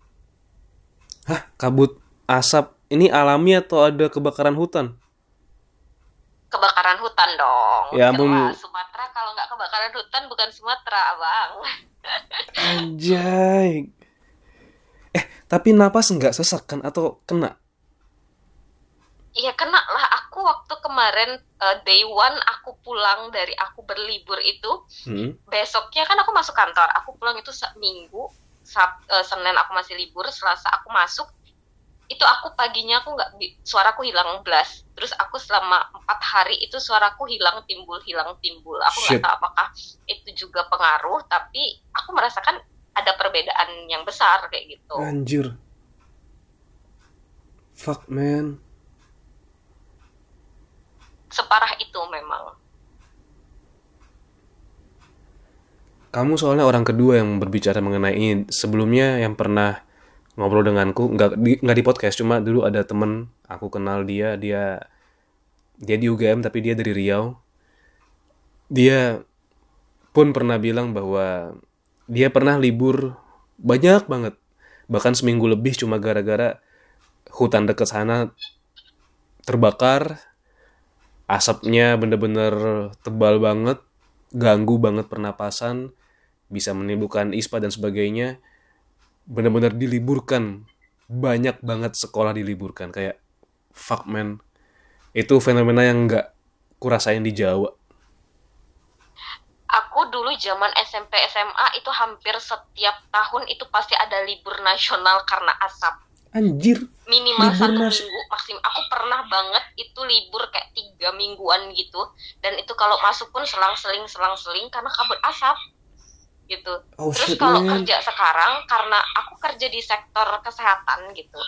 Hah, kabut asap ini alami atau ada kebakaran hutan? Kebakaran hutan dong. Ya ampun. Sumatera kalau nggak kebakaran hutan bukan Sumatera, abang. Anjay. Eh, tapi napas nggak sesak kan atau kena? Iya kena lah aku waktu kemarin eh, day one aku pulang dari aku berlibur itu Hmm. besoknya kan aku masuk kantor aku pulang itu minggu Sab, eh, senin aku masih libur selasa aku masuk itu aku paginya aku nggak suaraku hilang belas terus aku selama empat hari itu suaraku hilang timbul hilang timbul aku nggak tahu apakah itu juga pengaruh tapi aku merasakan ada perbedaan yang besar kayak gitu Anjir. Fuck man. Separah itu memang Kamu soalnya orang kedua yang berbicara mengenai ini. Sebelumnya yang pernah ngobrol denganku, nggak di, nggak di podcast, cuma dulu ada temen, aku kenal dia, dia dia di UGM tapi dia dari Riau. Dia pun pernah bilang bahwa dia pernah libur banyak banget, bahkan seminggu lebih cuma gara-gara hutan dekat sana terbakar, asapnya bener-bener tebal banget, ganggu banget pernapasan, bisa menimbulkan ispa dan sebagainya. Bener-bener diliburkan, banyak banget sekolah diliburkan kayak fuck man. Itu fenomena yang nggak kurasain di Jawa. aku dulu zaman SMP SMA itu hampir setiap tahun itu pasti ada libur nasional karena asap Anjir. minimal Libur satu nas- minggu maksim aku pernah banget itu libur kayak tiga mingguan gitu dan itu kalau masuk pun selang-seling selang-seling karena kabut asap gitu Oh terus kalau kerja sekarang karena aku kerja di sektor kesehatan gitu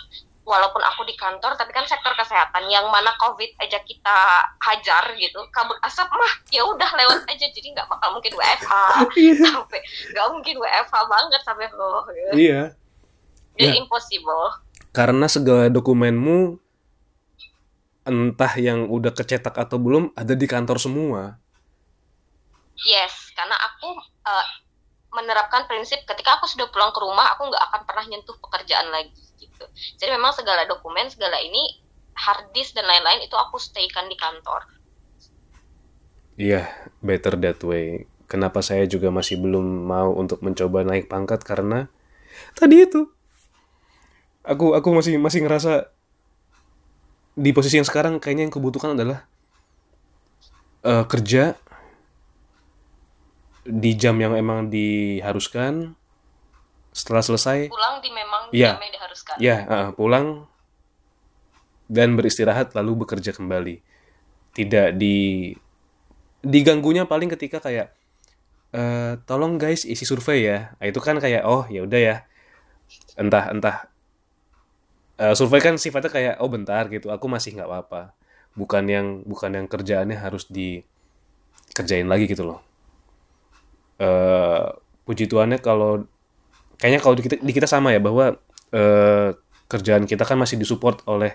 walaupun aku di kantor tapi kan sektor kesehatan yang mana covid aja kita hajar gitu kabut asap mah ya udah lewat aja jadi nggak bakal mungkin WFH Iya. sampai nggak mungkin WFH banget sampai oh gitu. Iya. jadi Ya. impossible Karena segala dokumenmu entah yang udah kecetak atau belum ada di kantor semua. Yes, karena aku eh, menerapkan prinsip ketika aku sudah pulang ke rumah, aku nggak akan pernah nyentuh pekerjaan lagi gitu. Jadi memang segala dokumen, segala ini hard disk dan lain-lain itu aku staykan di kantor. Iya, better that way. Kenapa saya juga masih belum mau untuk mencoba naik pangkat karena tadi itu aku aku masih masih ngerasa di posisi yang sekarang kayaknya yang kebutuhan adalah eh, kerja di jam yang emang diharuskan. Setelah selesai, Pulang di memang Iya. jam yang diharuskan. ya eh, pulang dan beristirahat lalu bekerja kembali. Tidak di diganggunya paling ketika kayak eh tolong guys isi survei ya. Nah, itu kan kayak oh ya udah ya. Entah entah eh, survei kan sifatnya kayak oh bentar gitu. Aku masih nggak apa-apa. Bukan yang bukan yang kerjaannya harus dikerjain lagi gitu loh. eh puji Tuhannya kalau kayaknya kalau di kita, di kita sama ya bahwa eh, kerjaan kita kan masih disupport oleh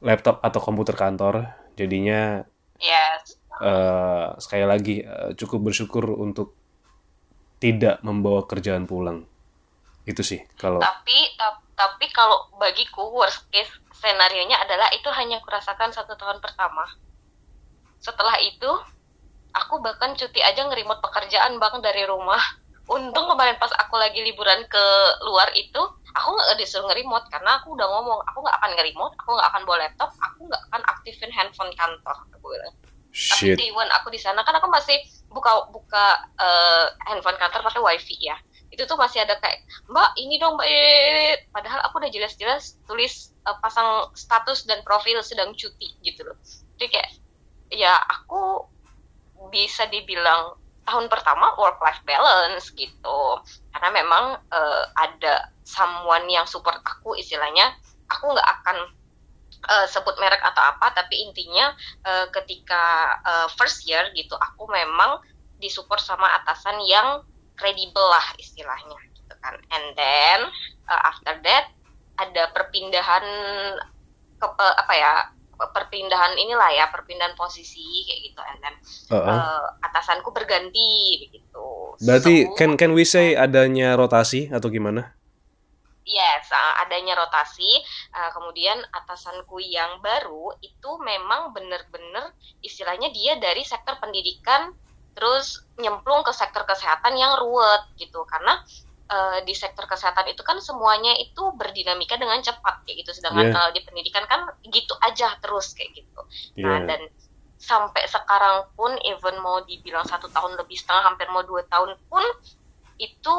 laptop atau komputer kantor. Jadinya Yes. eh, sekali lagi eh, cukup bersyukur untuk tidak membawa kerjaan pulang. Itu sih kalau Tapi tap- tapi kalau bagiku worst case skenario nya adalah itu hanya kurasakan satu tahun pertama. Setelah itu aku bahkan cuti aja ngerimot pekerjaan bang dari rumah. Untung kemarin pas aku lagi liburan ke luar itu, aku nggak disuruh ngerimot karena aku udah ngomong aku nggak akan ngerimot, aku nggak akan bawa laptop, aku nggak akan aktifin handphone kantor. Aku bilang. Tapi shit. day one aku di sana kan aku masih buka buka eh, handphone kantor pakai wifi ya. Itu tuh masih ada kayak Mbak ini dong Mbak. eh." Padahal aku udah jelas-jelas tulis eh, pasang status dan profil sedang cuti gitu loh. Jadi kayak ya aku bisa dibilang tahun pertama work life balance gitu. Karena memang eh, ada someone yang support aku istilahnya. Aku nggak akan eh, sebut merek atau apa tapi intinya eh, ketika eh, first year gitu aku memang disupport sama atasan yang kredibel lah istilahnya gitu kan and then uh, after that ada perpindahan ke pe- apa ya perpindahan inilah ya perpindahan posisi kayak gitu and then Uh-uh. uh, atasanku berganti begitu Berarti So, can can we say adanya rotasi atau gimana? Yes, uh, adanya rotasi. Uh, kemudian atasanku yang baru itu memang benar-benar istilahnya dia dari sektor pendidikan terus nyemplung ke sektor kesehatan yang ruwet gitu karena uh, di sektor kesehatan itu kan semuanya itu berdinamika dengan cepat kayak gitu. Sedangkan Yeah. kalau di pendidikan kan gitu aja terus kayak gitu. Nah, Iya. dan sampai sekarang pun even mau dibilang satu tahun lebih setengah hampir mau dua tahun pun itu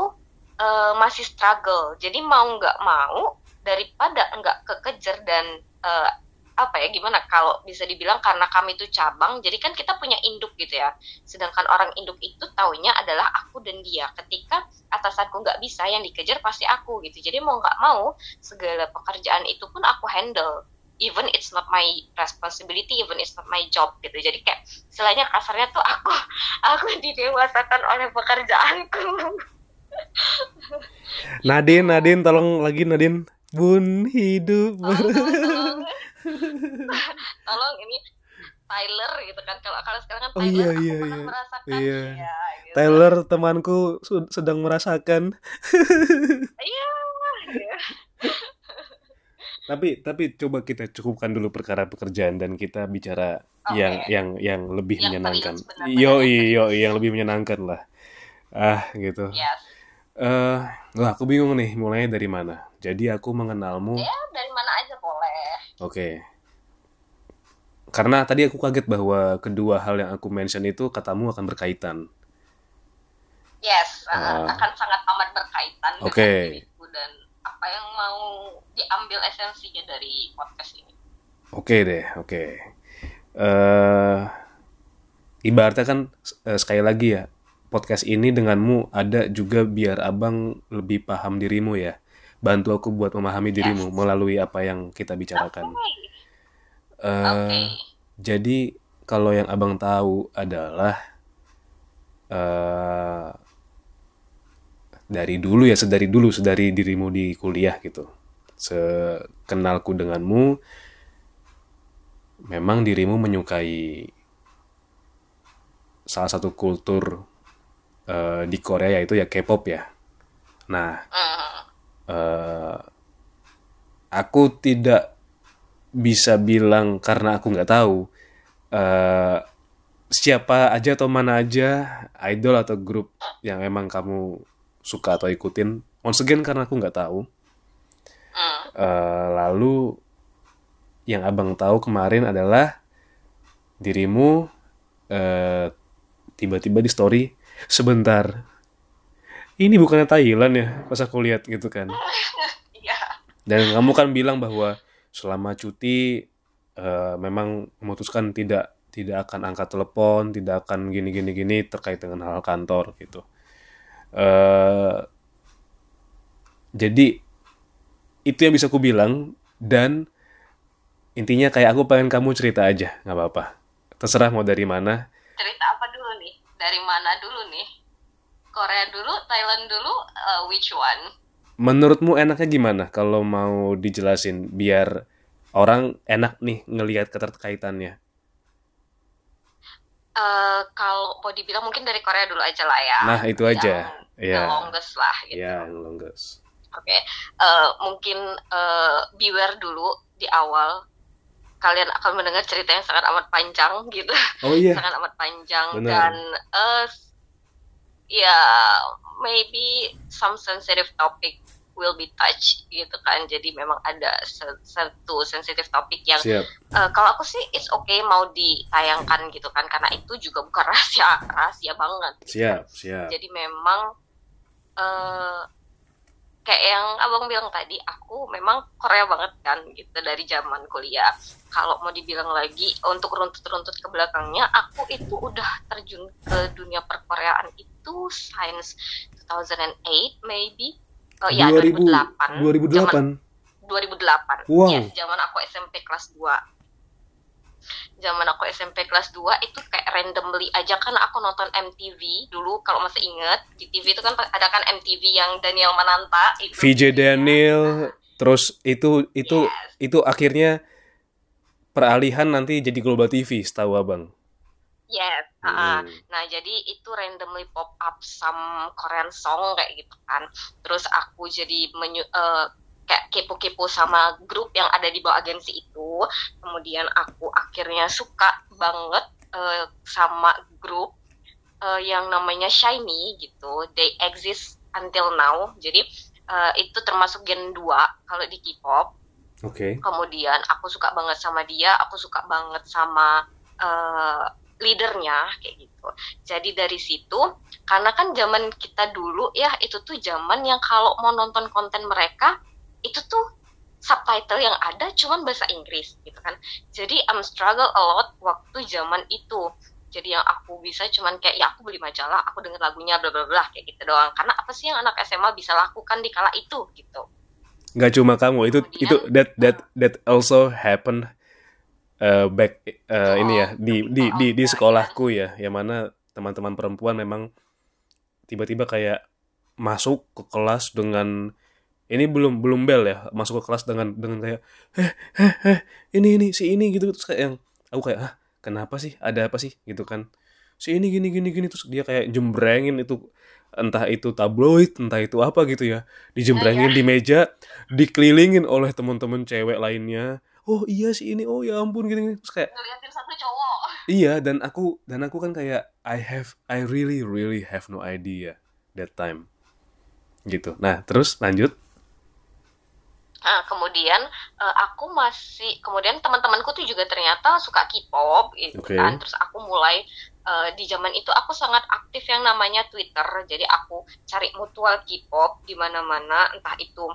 eh, masih struggle jadi mau nggak mau daripada nggak kekejar dan eh, apa ya gimana? Kalau bisa dibilang karena kami itu cabang jadi kan kita punya induk gitu ya. Sedangkan orang induk itu taunya adalah aku dan dia. Ketika atasanku nggak bisa yang dikejar pasti aku gitu. Jadi mau nggak mau segala pekerjaan itu pun aku handle. Even it's not my responsibility even it's not my job gitu. Jadi kayak istilahnya kasarnya tuh aku aku didewasakan oleh pekerjaanku. Nadine, Nadine, tolong lagi Nadine. Bun hidup. tolong tolong tolong ini Tyler gitu kan kalau kalau sekarang kan Oh, Tyler iya, aku iya, pernah iya. merasakan Iya. iya, gitu. Tyler temanku sedang merasakan. iya iya. Tapi tapi coba kita cukupkan dulu perkara pekerjaan dan kita bicara Oke. yang yang yang lebih Yang menyenangkan. Yo yo yang lebih menyenangkan lah. Ah gitu. yes Eh, wah aku bingung nih mulainya dari mana. Jadi aku mengenalmu. ya dari mana aja boleh Oke. Karena tadi aku kaget bahwa kedua hal yang aku mention itu katamu akan berkaitan. yes uh, akan sangat amat berkaitan dengan Oke. diriku dan apa yang mau diambil esensinya dari podcast ini Oke deh, oke. eh ibaratnya kan eh, sekali lagi ya, podcast ini denganmu ada juga biar abang lebih paham dirimu ya. Bantu aku buat memahami dirimu melalui apa yang kita bicarakan. Eh, oke Jadi kalau yang abang tahu adalah eh dari dulu ya, sedari dulu, sedari dirimu di kuliah gitu. Sekenalku denganmu, memang dirimu menyukai salah satu kultur eh, di Korea yaitu ya K-pop ya. Nah, eh, aku tidak bisa bilang karena aku nggak tahu eh, siapa aja atau mana aja idol atau grup yang emang kamu suka atau ikutin. Once again karena aku nggak tahu. Eh, lalu yang abang tahu kemarin adalah dirimu tiba-tiba di story sebentar. Ini bukannya Thailand ya pas aku lihat gitu kan. iya Dan kamu kan bilang bahwa selama cuti eh, memang memutuskan tidak tidak akan angkat telepon, tidak akan gini gini gini terkait dengan hal kantor gitu. eh jadi itu yang bisa aku bilang dan intinya kayak aku pengen kamu cerita aja nggak apa-apa. Terserah mau dari mana. cerita dari mana dulu nih Korea dulu Thailand dulu uh, which one Menurutmu enaknya gimana kalau mau dijelasin biar orang enak nih ngelihat keterkaitannya? Eh, kalau mau dibilang mungkin dari Korea dulu aja lah ya. Nah, itu aja. Yang the longest lah gitu. Ya, yang longest. Oke, Eh, mungkin eh, beware dulu di awal. Kalian akan mendengar cerita yang sangat amat panjang gitu, Oh iya. sangat amat panjang Benar. dan eh ya maybe some sensitive topic will be touched gitu kan. Jadi memang ada satu sensitive topik yang Siap. Eh, kalau aku sih it's okay mau ditayangkan gitu kan karena itu juga bukan rahasia rahasia banget Siap, siap. jadi memang eh kayak yang abang bilang tadi aku memang Korea banget kan gitu dari zaman kuliah. Kalau mau dibilang lagi untuk runtut-runtut ke belakangnya aku itu udah terjun ke dunia perkoreaan itu since 2008 maybe. Oh ya 2000 2008 Zaman 2008. 2008 Wow. yes zaman aku SMP kelas 2 zaman aku SMP kelas 2 itu kayak randomly aja kan aku nonton MTV dulu kalau masih inget di TV itu kan ada kan MTV yang Daniel Mananta itu VJ Daniel terus itu itu Yes. itu akhirnya peralihan nanti jadi Global TV setahu abang Yes, Hmm. ah, nah jadi itu randomly pop up some Korean song kayak gitu kan. Terus aku jadi menyu eh, kayak kepo-kepo sama grup yang ada di bawah agensi itu. Kemudian aku akhirnya suka banget eh, sama grup eh, yang namanya Shiny gitu. They exist until now. Jadi eh, itu termasuk gen 2 kalau di K-pop oke kemudian aku suka banget sama dia aku suka banget sama eh, leadernya kayak gitu jadi dari situ karena kan zaman kita dulu ya itu tuh zaman yang kalau mau nonton konten mereka itu tuh subtitle yang ada cuman bahasa Inggris gitu kan. Jadi I'm struggle a lot waktu zaman itu. Jadi yang aku bisa cuman kayak ya aku beli majalah aku denger lagunya bla bla bla kayak gitu doang. Karena apa sih yang anak SMA bisa lakukan di kala itu gitu. Nggak cuma kamu itu Kemudian- itu that that that also happen uh, back uh, ini ya di di di di sekolahku ya yang mana teman-teman perempuan memang tiba-tiba kayak masuk ke kelas dengan ini belum belum bel ya masuk ke kelas dengan dengan kayak eh eh eh ini ini si ini gitu terus kayak yang aku kayak ah kenapa sih? Ada apa sih? Gitu kan. Si ini gini gini gini terus dia kayak jembrengin itu entah itu tabloid entah itu apa gitu ya. Dijembrengin di meja dikelilingin oleh teman-teman cewek lainnya. Oh iya sih ini oh ya ampun gitu, terus kayak ngeliatin satu cowok. Iya dan aku dan aku kan kayak I have I really really have no idea that time gitu. Nah terus lanjut Nah, kemudian eh, aku masih kemudian teman-temanku tuh juga ternyata suka K-pop gitu Oke. kan. Terus aku mulai eh, di zaman itu aku sangat aktif yang namanya Twitter. Jadi aku cari mutual K-pop di mana-mana entah itu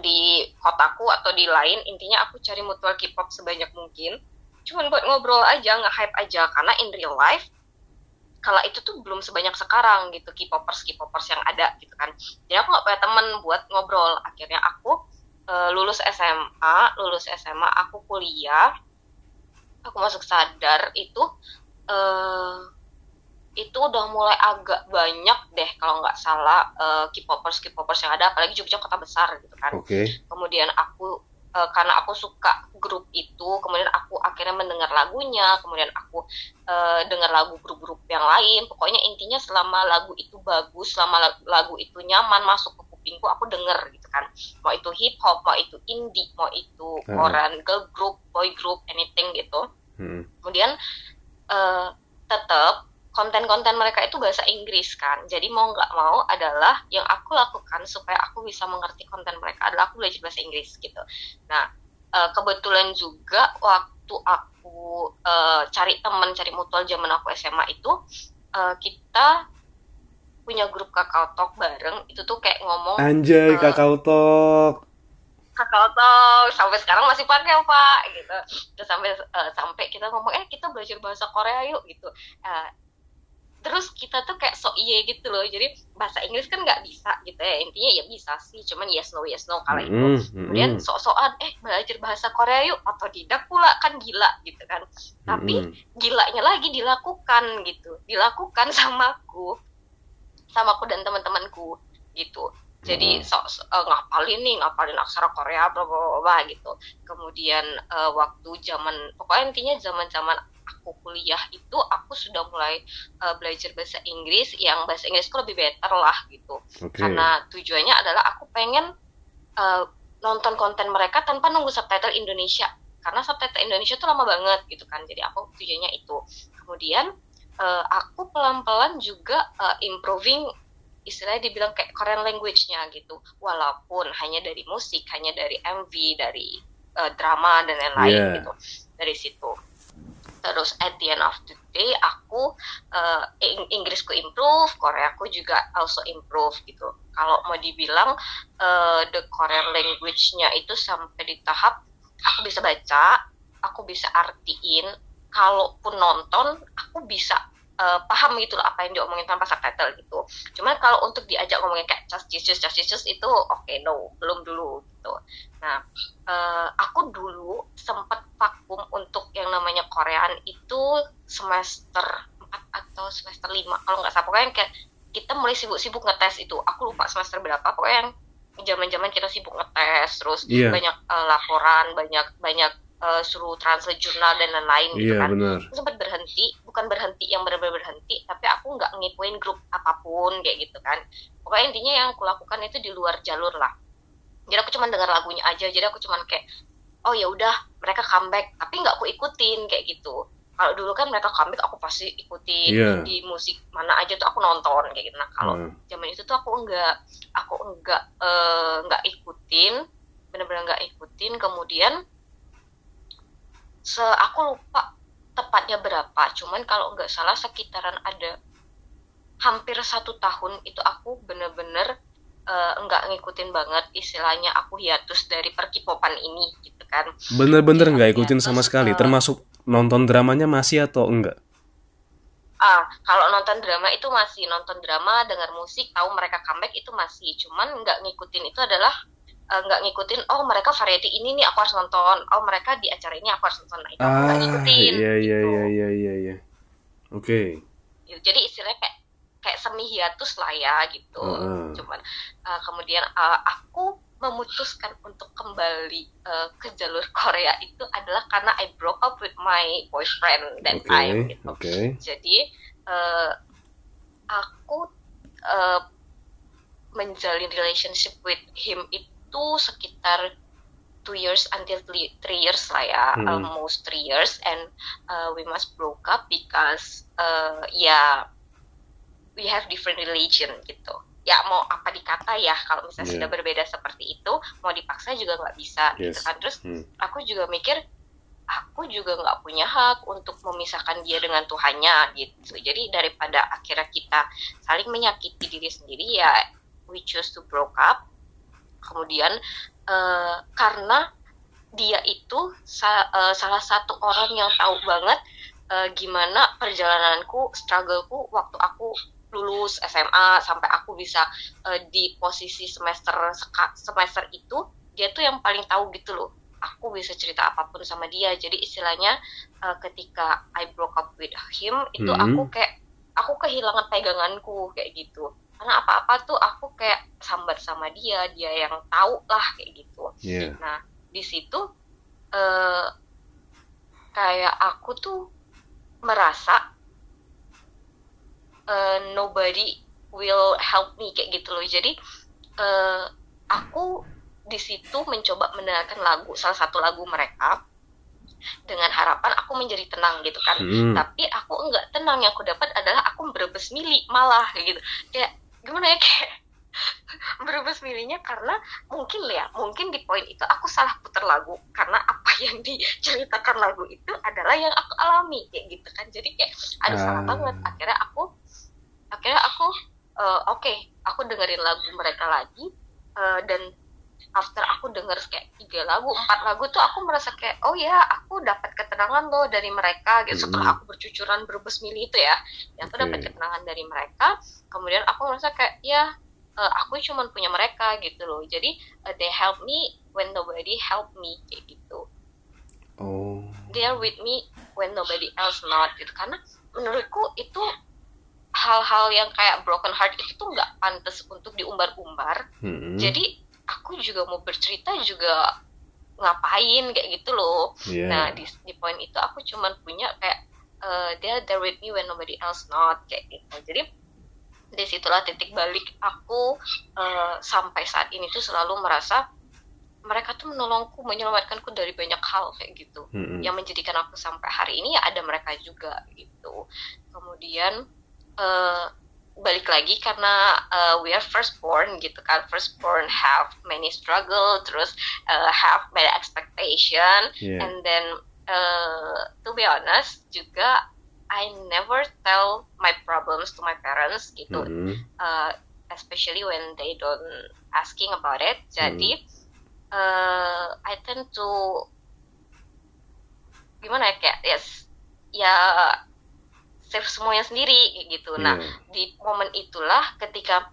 di kotaku atau di lain. Intinya aku cari mutual K-pop sebanyak mungkin. Cuman buat ngobrol aja, nge-hype aja karena in real life kala itu tuh belum sebanyak sekarang gitu K-popers K-popers yang ada gitu kan. Jadi aku nggak punya teman buat ngobrol. Akhirnya aku eh, lulus SMA, lulus SMA, aku kuliah, aku masuk sadar itu eh itu udah mulai agak banyak deh kalau nggak salah eh, K-popers K-popers yang ada, apalagi Jogja kota besar gitu kan. oke Kemudian aku eh, karena aku suka grup itu, kemudian aku akhirnya mendengar lagunya, kemudian aku eh, dengar lagu grup-grup yang lain. Pokoknya intinya selama lagu itu bagus, selama lag- lagu itu nyaman masuk ke kupingku, aku denger gitu kan. Mau itu hip hop, mau itu indie, mau itu Hmm. Korean girl group, boy group, anything gitu. Hmm. Kemudian eh tetap konten-konten mereka itu bahasa Inggris kan. Jadi mau nggak mau adalah yang aku lakukan supaya aku bisa mengerti konten mereka adalah aku belajar bahasa Inggris gitu. Nah eh, kebetulan juga waktu aku eh, cari teman cari mutual zaman aku SMA itu eh, kita punya grup kakao talk bareng itu tuh kayak ngomong anjay Eh, kakao talk. Kakao talk. Sampai sekarang masih pakai pak gitu. Terus sampai eh, sampai kita ngomong eh kita belajar bahasa Korea yuk gitu. Eh, terus kita tuh kayak sok iye gitu loh. Jadi bahasa Inggris kan nggak bisa gitu ya. Intinya ya bisa sih cuman yes no yes no kala itu. Mm, kemudian mm, sok-sokan eh belajar bahasa Korea yuk. Otodidak pula kan gila gitu kan. Tapi mm. gilanya lagi dilakukan gitu. Dilakukan sama aku sama aku dan teman-temanku gitu. Jadi Hmm. sok so, eh, ngapalin nih ngapalin aksara Korea bla bla gitu. Kemudian eh, waktu zaman pokoknya intinya zaman zaman aku kuliah itu aku sudah mulai eh, belajar bahasa Inggris yang bahasa Inggrisku lebih better lah gitu. Oke. Karena tujuannya adalah aku pengen eh, nonton konten mereka tanpa nunggu subtitle Indonesia. Karena subtitle Indonesia tuh lama banget gitu kan. Jadi aku tujuannya itu. Kemudian eh, aku pelan-pelan juga eh, improving istilahnya dibilang kayak Korean language-nya gitu. Walaupun hanya dari musik hanya dari MV dari eh, drama dan lain-lain Yeah. gitu dari situ. Terus at the end of the day aku Ing- Inggrisku improve Koreaku juga also improve gitu. Kalau mau dibilang eh, the Korean language-nya itu sampai di tahap aku bisa baca aku bisa artiin kalaupun nonton aku bisa eh, paham gitu loh apa yang diomongin tanpa subtitle gitu cuman kalau untuk diajak ngomongin kayak just Jesus just Jesus itu oke no belum dulu gitu. Nah, eh, aku dulu sempat vakum untuk yang namanya Koreaan itu semester 4 atau semester 5 kalau nggak salah pokoknya kayak kita mulai sibuk-sibuk ngetes itu. Aku lupa semester berapa pokoknya yang zaman-zaman kita sibuk ngetes terus Iya. banyak eh, laporan, banyak banyak eh, suruh translate jurnal dan lain-lain gitu Iya kan. aku sempat berhenti bukan berhenti yang benar-benar berhenti tapi aku nggak ngipuin grup apa pun kayak gitu kan. Pokoknya intinya yang aku lakukan itu di luar jalur lah. Jadi aku cuma dengar lagunya aja jadi aku cuma kayak oh ya udah mereka comeback. Tapi nggak aku ikutin kayak gitu. Kalau dulu kan mereka comeback aku pasti ikutin Iya. di musik mana aja tuh aku nonton kayak gitu. Nah kalau Hmm. zaman itu tuh aku enggak aku enggak eh, enggak ikutin benar-benar enggak ikutin. Kemudian se aku lupa tepatnya berapa cuman kalau enggak salah sekitaran ada hampir satu tahun itu aku bener-bener eh, enggak ngikutin banget istilahnya aku hiatus dari perkipopan ini gitu kan Bener-bener nggak iya, ikutin sama sekali. eh, Termasuk nonton dramanya masih atau enggak? Ah, kalau nonton drama itu masih nonton drama, dengar musik, tahu mereka comeback itu masih. Cuman nggak ngikutin itu adalah eh, nggak ngikutin. Oh mereka variety ini nih aku harus nonton. Oh mereka di acara ini aku harus nonton. Nah itu aku nggak Ah, ngikutin. iya iya gitu. iya iya iya iya. Oke. Ya, Jadi istilahnya kayak kayak semi hiatus lah ya gitu. Heeh. Cuman eh, kemudian eh, aku memutuskan untuk kembali eh, ke jalur Korea itu adalah karena I broke up with my boyfriend that time gitu. oke. Jadi eh, aku eh, menjalin relationship with him itu sekitar two years until three, three years lah ya, Hmm. almost three years, and uh, we must broke up because uh, ya we have different religion gitu. Ya mau apa dikata ya kalau misalnya Yeah. sudah berbeda seperti itu, mau dipaksa juga nggak bisa gitu Yes. kan. Terus Hmm. aku juga mikir aku juga nggak punya hak untuk memisahkan dia dengan Tuhannya gitu. Jadi daripada akhirnya kita saling menyakiti diri sendiri ya we choose to broke up. Kemudian eh, karena dia itu sa- eh, salah satu orang yang tahu banget eh, gimana perjalananku, struggleku waktu aku lulus SMA sampai aku bisa eh, di posisi semester semester itu dia tuh yang paling tahu gitu loh. Aku bisa cerita apa pun sama dia. Jadi istilahnya eh, ketika I broke up with him itu Hmm. aku kayak aku kehilangan peganganku kayak gitu karena apa-apa tuh aku kayak sambat sama dia dia yang tahu lah kayak gitu Iya. Nah, di situ eh kayak aku tuh merasa eh, nobody will help me kayak gitu loh. Jadi eh, aku di situ mencoba mendengarkan lagu salah satu lagu mereka dengan harapan aku menjadi tenang gitu kan. Hmm. Tapi aku enggak tenang yang aku dapat adalah aku berebes mili malah kayak gitu. Kayak gimana ya kayak berebes milinya karena mungkin ya mungkin di poin itu aku salah putar lagu. Karena apa yang diceritakan lagu itu adalah yang aku alami kayak gitu kan. Jadi kayak ada salah Ah. banget. Akhirnya aku akhirnya aku eh, oke aku dengerin lagu mereka lagi eh, dan after aku denger kayak tiga lagu empat lagu tuh aku merasa kayak oh ya aku dapat ketenangan loh dari mereka gitu setelah Mm. aku bercucuran berebes mili itu ya ya aku dapat Oke. ketenangan dari mereka kemudian aku merasa kayak ya eh, aku cuma punya mereka gitu loh jadi eh, they help me when nobody help me kayak gitu Oh. they are with me when nobody else not gitu karena menurutku itu hal-hal yang kayak broken heart itu tuh nggak pantas untuk diumbar-umbar Hmm. jadi aku juga mau bercerita juga ngapain kayak gitu loh Iya. nah di, di poin itu aku cuman punya kayak they are there with me when nobody else not kayak gitu jadi di situlah titik balik aku eh, sampai saat ini tuh selalu merasa mereka tuh menolongku menyelamatkanku dari banyak hal kayak gitu Hmm. yang menjadikan aku sampai hari ini ya ada mereka juga gitu kemudian eh, balik lagi karena eh, we are firstborn gitu kan. Firstborn have many struggle terus eh, have many expectation. Iya. and then uh, to be honest juga I never tell my problems to my parents gitu. Hmm. uh, especially when they don't asking about it. Jadi uh, I tend to gimana ya kayak yes ya save semuanya sendiri gitu. Nah Iya. di momen itulah ketika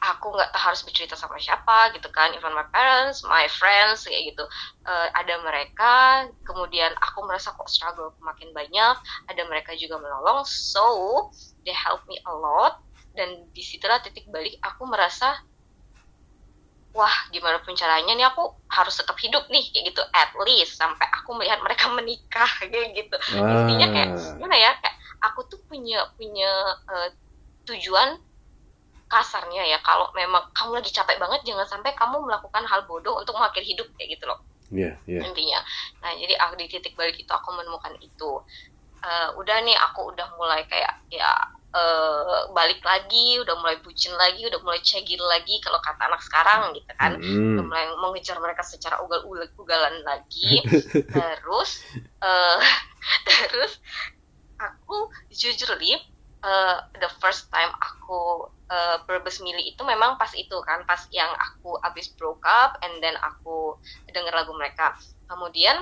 aku nggak harus bercerita sama siapa gitu kan even my parents my friends kayak gitu. Eh, ada mereka kemudian aku merasa kok struggle makin banyak ada mereka juga menolong so they help me a lot. Dan di situlah titik balik aku merasa wah gimana pun caranya nih aku harus tetap hidup nih kayak gitu. At least sampai aku melihat mereka menikah kayak gitu. Intinya kayak Wah. gimana ya kayak aku tuh punya punya eh, tujuan kasarnya ya. Kalau memang kamu lagi capek banget jangan sampai kamu melakukan hal bodoh untuk mengakhiri hidup kayak gitu loh. Iya, iya. intinya. Nah jadi aku di titik balik itu aku menemukan itu Eh, udah nih aku udah mulai kayak ya eh, balik lagi udah mulai bucin lagi udah mulai cegil lagi kalau kata anak sekarang gitu kan. Udah Hmm. mulai mengejar mereka secara ugal ugalan lagi. Terus eh terus aku jujur li eh, the first time aku eh, berbesmili itu memang pas itu kan pas yang aku abis broke up and then aku denger lagu mereka. Kemudian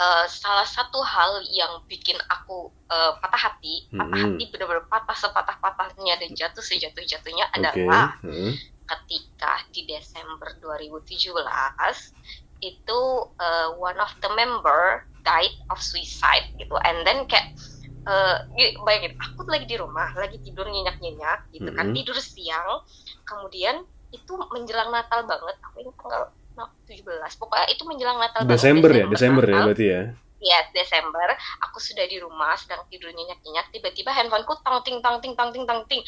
eh, salah satu hal yang bikin aku eh, patah hati patah Mm-mm. hati benar-benar patah sepatah patahnya dan jatuh sejatuh jatuhnya Oke. adalah Heeh. ketika di Desember 2017 itu uh, one of the member died of suicide gitu and then kayak uh, bayangin aku lagi di rumah lagi tidur nyenyak-nyenyak gitu kan Mhm. tidur siang kemudian itu menjelang Natal banget aku ingat tanggal 17 pokoknya itu menjelang Natal banget, Desember ya, Desember ya berarti ya. Iya, Desember. Aku sudah di rumah, sedang tidur nyenyak-nyenyak. Tiba-tiba handphoneku tang ting tang ting tang ting tang ting.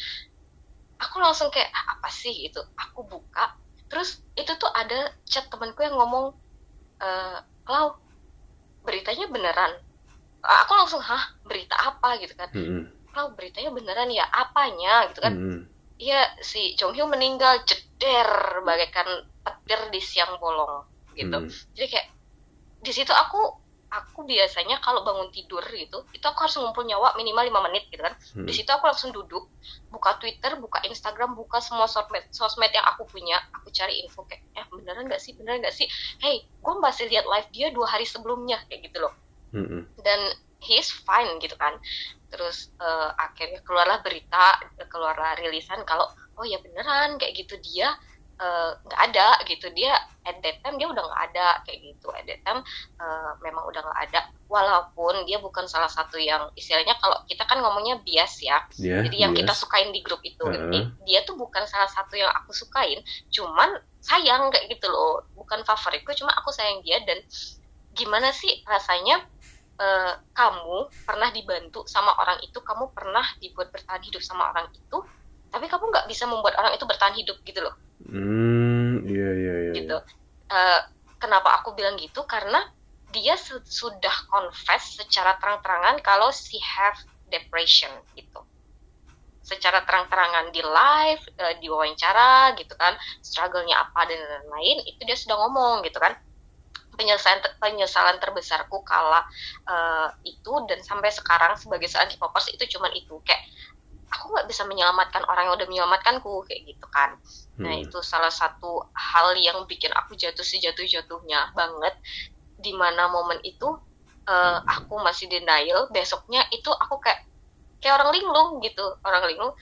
Aku langsung kayak "Ah, apa sih gitu. Aku buka, terus itu tuh ada chat temanku yang ngomong, eh, Clau, beritanya beneran. Aku langsung hah berita apa gitu kan? Heeh. Clau beritanya beneran ya apanya gitu kan? Heeh. Iya si Jong Hyun meninggal jeder bagaikan petir di siang bolong gitu Hmm. jadi kayak di situ aku aku biasanya kalau bangun tidur gitu itu aku harus ngumpul nyawa minimal 5 menit gitu kan Hmm. di situ aku langsung duduk buka Twitter buka Instagram buka semua sosmed sosmed yang aku punya aku cari info kayak eh beneran nggak sih beneran nggak sih hey gue masih lihat live dia dua hari sebelumnya kayak gitu loh Heeh. dan he's fine gitu kan. Terus eh, akhirnya keluarlah berita keluarlah rilisan kalau oh ya beneran kayak gitu. Dia eh, nggak ada gitu. Dia at that time dia udah nggak ada kayak gitu. At that time eh, memang udah nggak ada. Walaupun dia bukan salah satu yang istilahnya kalau kita kan ngomongnya bias ya. Ya, jadi yang iya. kita sukain di grup itu Heeh. Ini- dia tuh bukan salah satu yang aku sukain. Cuman sayang kayak gitu loh. Bukan favoritku cuma aku sayang dia. Dan gimana sih rasanya eh, kamu pernah dibantu sama orang itu kamu pernah dibuat bertahan hidup sama orang itu tapi kamu nggak bisa membuat orang itu bertahan hidup gitu loh. Hmm, iya iya iya. gitu. Eh, kenapa aku bilang gitu? Karena dia su- sudah confess secara terang-terangan kalau she have depression gitu. Secara terang-terangan di live eh, di wawancara gitu kan struggle-nya apa dan lain-lain itu dia sudah ngomong gitu kan penyesalan penyesalan terbesarku kala eh, itu dan sampai sekarang sebagai seorang K-popers itu cuman itu kayak aku nggak bisa menyelamatkan orang yang udah menyelamatkanku kayak gitu kan Nah Hmm. itu salah satu hal yang bikin aku jatuh sejatuh-jatuhnya banget. Di mana momen itu eh, aku masih denial, besoknya itu aku kayak kayak orang linglung gitu, orang linglung.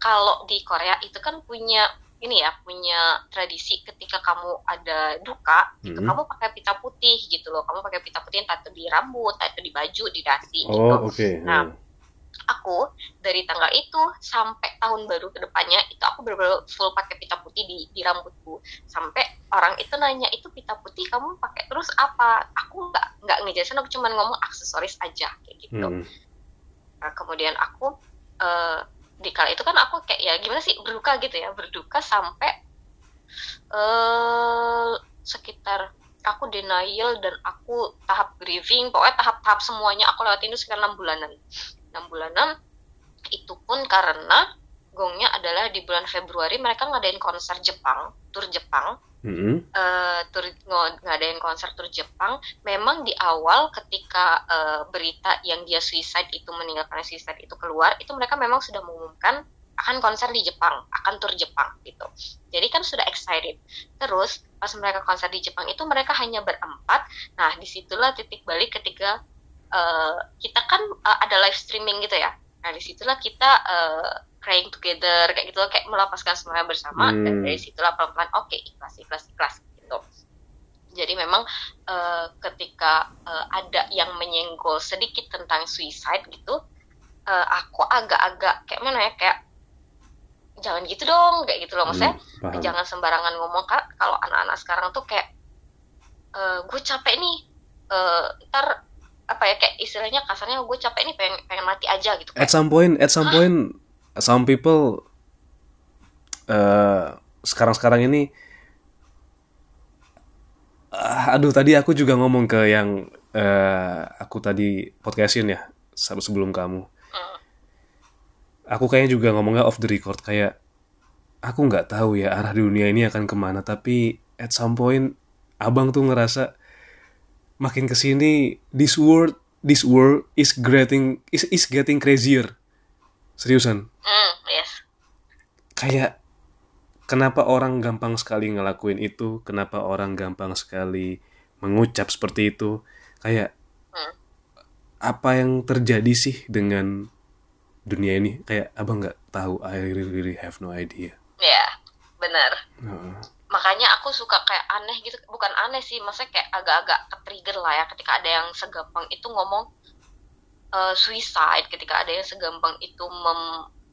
Kalau di Korea itu kan punya ini ya punya tradisi ketika kamu ada duka, gitu, Mhm. kamu pakai pita putih gitu loh, kamu pakai pita putih itu di rambut, itu di baju, di dasi gitu Oh, oke. Nah, Hmm. aku dari tanggal itu sampai tahun baru ke depannya itu aku bener-bener full pakai pita putih di, di rambutku sampai orang itu nanya itu pita putih kamu pakai terus apa aku nggak nggak ngejelasin aku cuma ngomong aksesoris aja kayak gitu Hmm. Nah, kemudian aku eh, di kala itu kan aku kayak ya gimana sih berduka gitu ya. Berduka sampai eh sekitar aku denial dan aku tahap grieving. Pokoknya tahap-tahap semuanya aku lewatin itu sekitar enam bulanan. Enam bulanan itu pun karena gongnya adalah di bulan Februari mereka ngadain konser Jepang tur Jepang Hmm. eh tur ngo- ngadain konser tur Jepang memang di awal ketika eh, berita yang dia suicide itu meninggal karena suicide itu keluar itu mereka memang sudah mengumumkan akan konser di Jepang akan tur Jepang gitu. Jadi kan sudah excited. Terus pas mereka konser di Jepang itu mereka hanya berempat. Nah di situlah titik balik ketika eh, kita kan eh, ada live streaming gitu ya. Nah di situlah kita eh, crying together kayak gitu kayak melepaskan semuanya bersama dan Hmm. dari situlah pelan-pelan oke ikhlas ikhlas ikhlas gitu. Jadi memang eh, ketika eh, ada yang menyenggol sedikit tentang suicide gitu eh, aku agak-agak kayak mana ya kayak jangan gitu dong kayak gitu loh. Maksudnya Hmm, paham. jangan sembarangan ngomong kalau anak-anak sekarang tuh kayak eh gue capek nih eh ntar apa ya kayak istilahnya kasarnya gue capek nih pengen pengen mati aja gitu At kayak some point, at some point, some people eh, sekarang-sekarang ini, ah, aduh tadi aku juga ngomong ke yang eh, aku tadi podcastin ya se- sebelum kamu. hmm, Aku kayaknya juga ngomongnya off the record kayak aku nggak tahu ya arah dunia ini akan ke mana tapi at some point abang tuh ngerasa makin ke sini this world this world is getting is, is getting crazier seriusan? Hmm, yes. Kayak kenapa orang gampang sekali ngelakuin itu? Kenapa orang gampang sekali mengucap seperti itu? Kayak Hmm. apa yang terjadi sih dengan dunia ini? Kayak abang nggak tahu? I really, really have no idea. Ya benar. Heeh. makanya aku suka kayak aneh gitu. Bukan aneh sih maksudnya kayak agak-agak ke-trigger lah ya. Ketika ada yang segampang itu ngomong eh, suicide ketika ada yang segampang itu mem,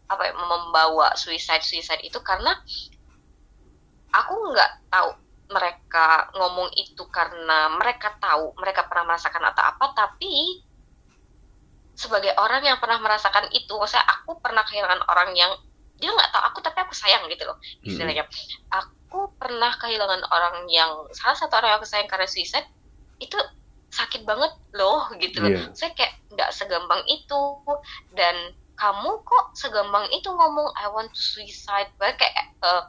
apa ya, membawa suicide suicide itu karena aku nggak tahu mereka ngomong itu karena mereka tahu mereka pernah merasakan atau apa tapi sebagai orang yang pernah merasakan itu maksudnya aku pernah kehilangan orang yang dia nggak tahu aku tapi aku sayang gitu loh istilahnya. Aku pernah kehilangan orang yang salah satu orang yang aku sayang karena suicide itu sakit banget loh gitu loh. Iya. saya kayak nggak segampang itu. Dan kamu kok segampang itu ngomong I want to suicide Bahkan kayak eh,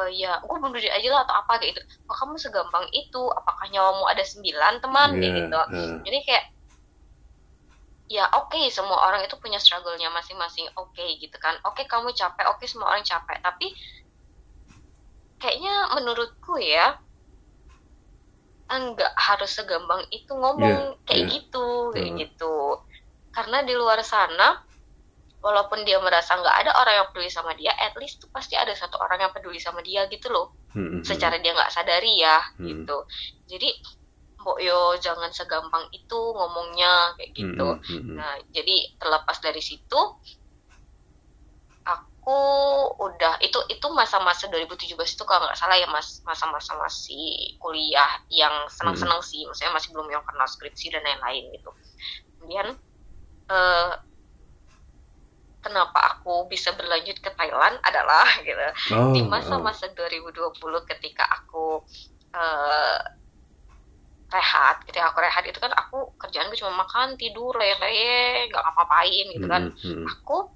eh, ya gue bunuh diri aja lah atau apa kayak gitu. Kok kamu segampang itu? Apakah nyawamu ada sembilan teman kayak Iya, gitu. heeh. jadi kayak ya oke semua orang itu punya struggle-nya masing-masing. Oke gitu kan. Oke kamu capek oke semua orang capek. Tapi kayaknya menurutku ya enggak harus segampang itu ngomong Iya, kayak iya. gitu kayak Hmm. gitu karena di luar sana walaupun dia merasa nggak ada orang yang peduli sama dia at least tuh pasti ada satu orang yang peduli sama dia gitu loh Hmm, secara dia nggak sadari ya Hmm. gitu jadi mbok yo jangan segampang itu ngomongnya kayak gitu hmm. nah jadi terlepas dari situ aku udah. Itu itu masa-masa 2017 itu kalau nggak salah ya mas. Masa-masa masih kuliah yang senang-senang sih. Maksudnya masih belum yang kenal skripsi dan lain-lain gitu. Kemudian eh, kenapa aku bisa berlanjut ke Thailand adalah gitu. Oh, di oh. masa-masa 2020 ketika aku eh, rehat ketika aku rehat itu kan aku kerjaan gue cuma makan tidur lele nggak ngapa-ngapain gitu kan. Hmm, hmm, hmm. aku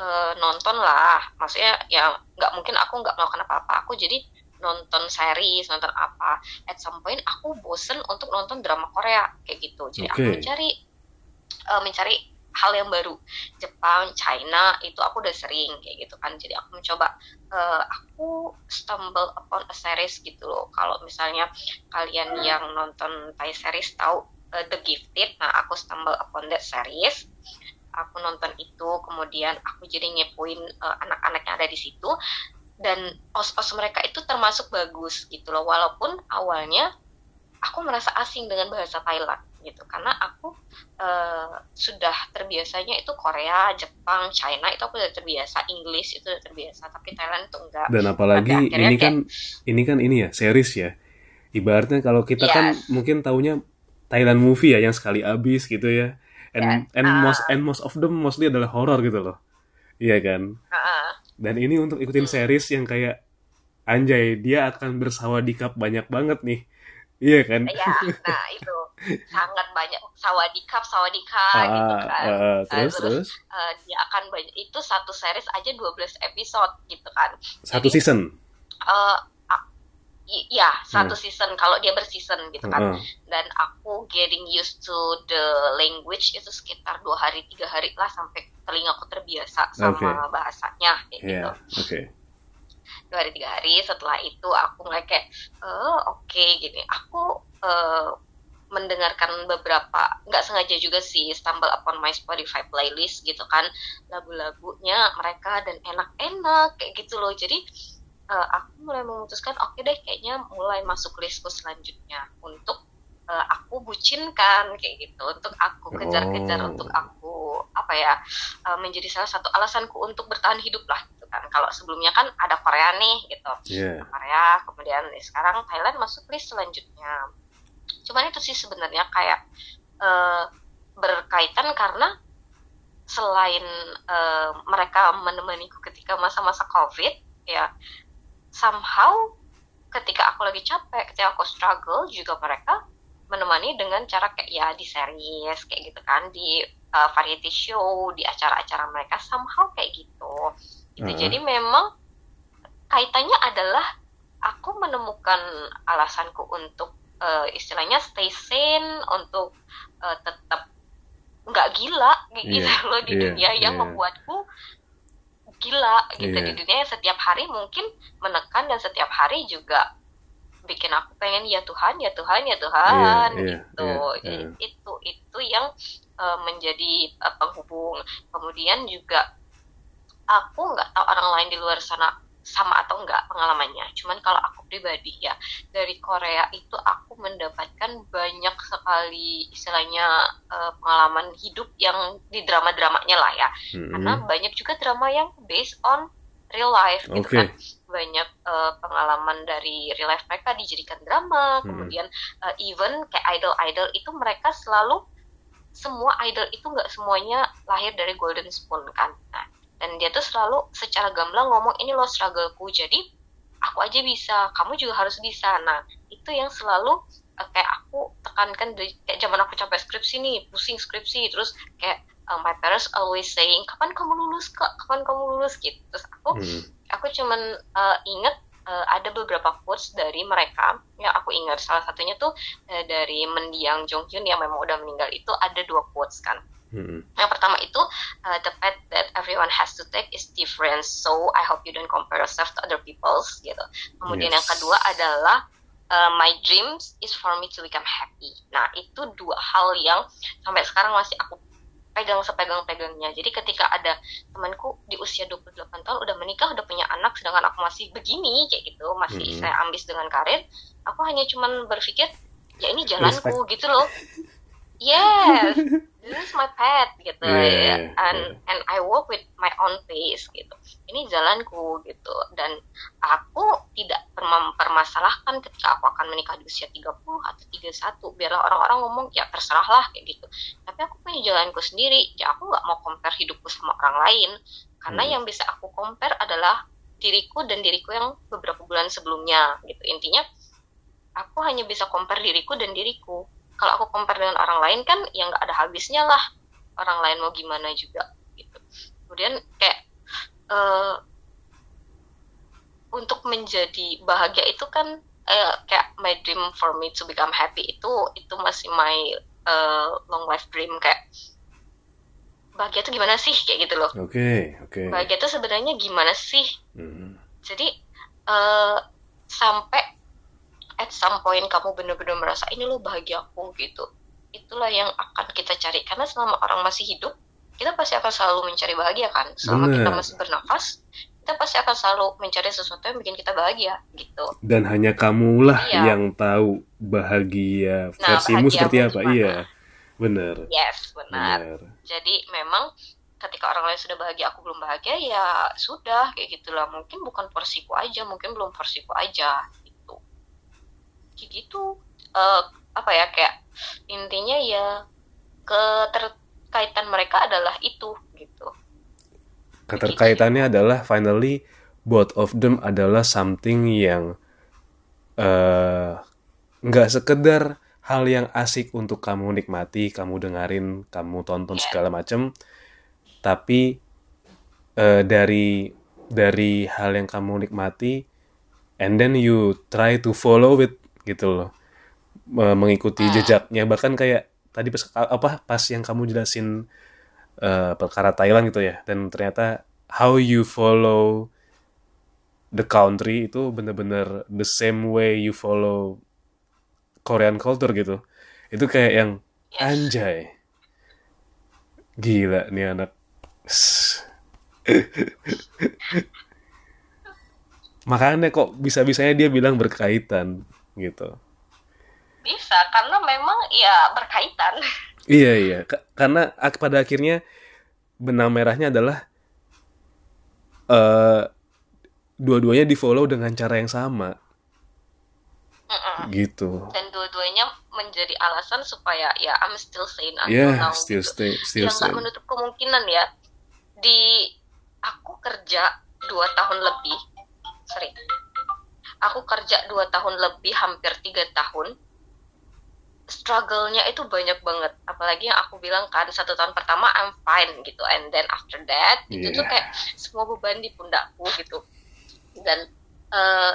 eh, nonton lah. Maksudnya ya nggak mungkin aku nggak melakukan apa-apa. Aku jadi nonton series nonton apa. At some point aku bosen untuk nonton drama Korea kayak gitu. Jadi aku Oke. mencari eh, mencari hal yang baru. Jepang China itu aku udah sering kayak gitu kan. Jadi aku mencoba eh, aku stumble upon a series gitu loh. Kalau misalnya kalian yang nonton Thai series tahu The Gifted. Nah aku stumble upon that series aku nonton itu kemudian aku jadi ngepoin eh, anak-anak yang ada di situ dan os-os mereka itu termasuk bagus gitu loh walaupun awalnya aku merasa asing dengan bahasa Thailand gitu karena aku eh, sudah terbiasanya itu Korea, Jepang, China itu aku udah terbiasa Inggris itu udah terbiasa tapi Thailand itu enggak Dan apalagi ini kayak- kan ini kan ini ya series ya. Ibaratnya kalau kita kan Yes. mungkin taunya Thailand movie ya yang sekali habis gitu ya. And Yes. and Ah. most and most of them mostly adalah horror gitu loh. Iya kan? Heeh. Dan ini untuk ikutin Hmm. series yang kayak anjay dia akan bersawadikap banyak banget nih. Iya kan? ya nah itu sangat banyak sawadikap sawadika Ah, gitu kan ah, Nah, terus terus eh, dia akan banyak itu satu series aja 12 episode gitu kan satu Jadi, season. eh iya satu Hmm. season kalau dia berseason gitu kan Heeh. dan aku getting used to the language itu sekitar dua hari tiga hari lah sampai telingaku terbiasa sama Oke. bahasanya kayak gitu Iya, oke. dua hari tiga hari setelah itu aku mulai kayak oh oke gini aku eh, mendengarkan beberapa nggak sengaja juga sih stumble upon my Spotify playlist gitu kan lagu-lagunya mereka dan enak-enak kayak gitu loh jadi uh, aku mulai memutuskan oke okay deh kayaknya mulai masuk listku selanjutnya. Untuk uh, aku bucinkan kayak gitu. Untuk aku kejar-kejar Oh. untuk aku apa ya uh, menjadi salah satu alasanku untuk bertahan hidup lah gitu kan. Kalau sebelumnya kan ada Korea nih gitu. Iya. Korea kemudian sekarang Thailand masuk list selanjutnya. Cuman itu sih sebenarnya kayak eh, berkaitan karena selain eh, mereka menemaniku ketika masa-masa covid ya somehow ketika aku lagi capek ketika aku struggle juga mereka menemani dengan cara kayak ya di series kayak gitu kan di eh, variety show di acara-acara mereka somehow kayak gitu gitu Uh-uh. jadi memang kaitannya adalah aku menemukan alasanku untuk eh, istilahnya stay sane untuk eh, tetap nggak gila Iya, gitu loh di iya, dunia yang iya. membuatku gila gitu Iya. di dunia yang setiap hari mungkin menekan dan setiap hari juga bikin aku pengen ya Tuhan ya Tuhan ya Tuhan Iya, iya, gitu Jadi iya. itu itu yang eh, menjadi eh, penghubung kemudian juga aku nggak tahu orang lain di luar sana sama atau enggak pengalamannya. Cuman kalau aku pribadi ya dari Korea itu aku mendapatkan banyak sekali istilahnya eh, pengalaman hidup yang di drama-dramanya lah ya. Mm-mm. Karena banyak juga drama yang based on real life gitu Oke. kan. Banyak eh, pengalaman dari real life mereka dijadikan drama, Hmm. kemudian eh, even kayak idol-idol itu mereka selalu semua idol itu nggak semuanya lahir dari golden spoon kan. Nah, dan dia tuh selalu secara gamblang ngomong ini loh struggleku jadi aku aja bisa kamu juga harus bisa. Nah itu yang selalu eh, kayak aku tekankan dari kayak zaman aku capek skripsi nih pusing skripsi terus kayak eh, my parents always saying kapan kamu lulus kak? Kapan kamu lulus? Gitu. Terus aku Mm. aku cuman eh, inget eh, ada beberapa quotes dari mereka yang aku ingat. Salah satunya tuh eh, dari Mendiang Jonghyun yang memang udah meninggal itu ada dua quotes kan Mm-mm. yang pertama itu uh, the path that everyone has to take is different, so I hope you don't compare yourself to other people's gitu. Kemudian Yes. yang kedua adalah uh, my dreams is for me to become happy. Nah itu dua hal yang sampai sekarang masih aku pegang sepegang-pegangnya. Jadi ketika ada temanku di usia 28 tahun udah menikah, udah punya anak, sedangkan aku masih begini kayak gitu, masih Mhm. saya ambis dengan karir, aku hanya cuman berpikir ya ini jalanku gitu loh. Yes, this is my path gitu Yeah, and and I walk with my own pace gitu. Ini jalanku gitu dan aku tidak mempermasalahkan ketika aku akan menikah di usia 30 atau 31 biarlah orang-orang ngomong ya terserahlah kayak gitu. Tapi aku punya jalanku sendiri. Ya aku nggak mau compare hidupku sama orang lain karena Hmm. yang bisa aku compare adalah diriku dan diriku yang beberapa bulan sebelumnya gitu. Intinya aku hanya bisa compare diriku dan diriku kalau aku compare dengan orang lain kan ya nggak ada habisnya lah. Orang lain mau gimana juga gitu. Kemudian kayak eh, untuk menjadi bahagia itu kan eh, kayak my dream for me to become happy itu itu masih my eh, long life dream. Kayak bahagia itu gimana sih? Kayak gitu loh. Oke, oke. bahagia itu sebenarnya gimana sih? Mm. jadi eh, sampai at some point kamu benar-benar merasa ini loh bahagia aku gitu itulah yang akan kita cari karena selama orang masih hidup kita pasti akan selalu mencari bahagia kan selama Bener. kita masih bernafas kita pasti akan selalu mencari sesuatu yang bikin kita bahagia gitu Dan hanya kamulah Iya. yang tahu bahagia Nah, versimu seperti apa. gimana? Iya, bener. yes benar jadi memang ketika orang lain sudah bahagia aku belum bahagia ya sudah kayak gitulah mungkin bukan porsiku aja mungkin belum porsiku aja gitu gitu. Eh, apa ya kayak intinya ya keterkaitan mereka adalah itu gitu. Keterkaitannya adalah finally both of them adalah something yang eh, nggak sekedar hal yang asik untuk kamu nikmati, kamu dengerin, kamu tonton Iya. segala macam, tapi eh, dari dari hal yang kamu nikmati, and then you try to follow it gitu loh, Me- mengikuti Hmm. jejaknya bahkan kayak tadi pas apa pas yang kamu jelasin eh, perkara Thailand gitu ya, dan ternyata how you follow the country itu bener-bener the same way you follow Korean culture gitu. itu kayak yang Yes. anjay gila nih anak makanya kok bisa-bisanya dia bilang berkaitan gitu Bisa, karena memang ya berkaitan. Iya iya, Ka- karena pada akhirnya benang merahnya adalah eh dua-duanya di follow dengan cara yang sama, Mm-mm. gitu. Dan dua-duanya menjadi alasan supaya ya I'm still sane until Ya, now. still gitu. stay, still yang nggak menutup kemungkinan ya di aku kerja dua tahun lebih sorry aku kerja dua tahun lebih hampir tiga tahun. Struggle-nya itu banyak banget. Apalagi yang aku bilang kan satu tahun pertama I'm fine gitu. And then after that itu tuh Iya. kayak semua beban di pundakku gitu. Dan eh,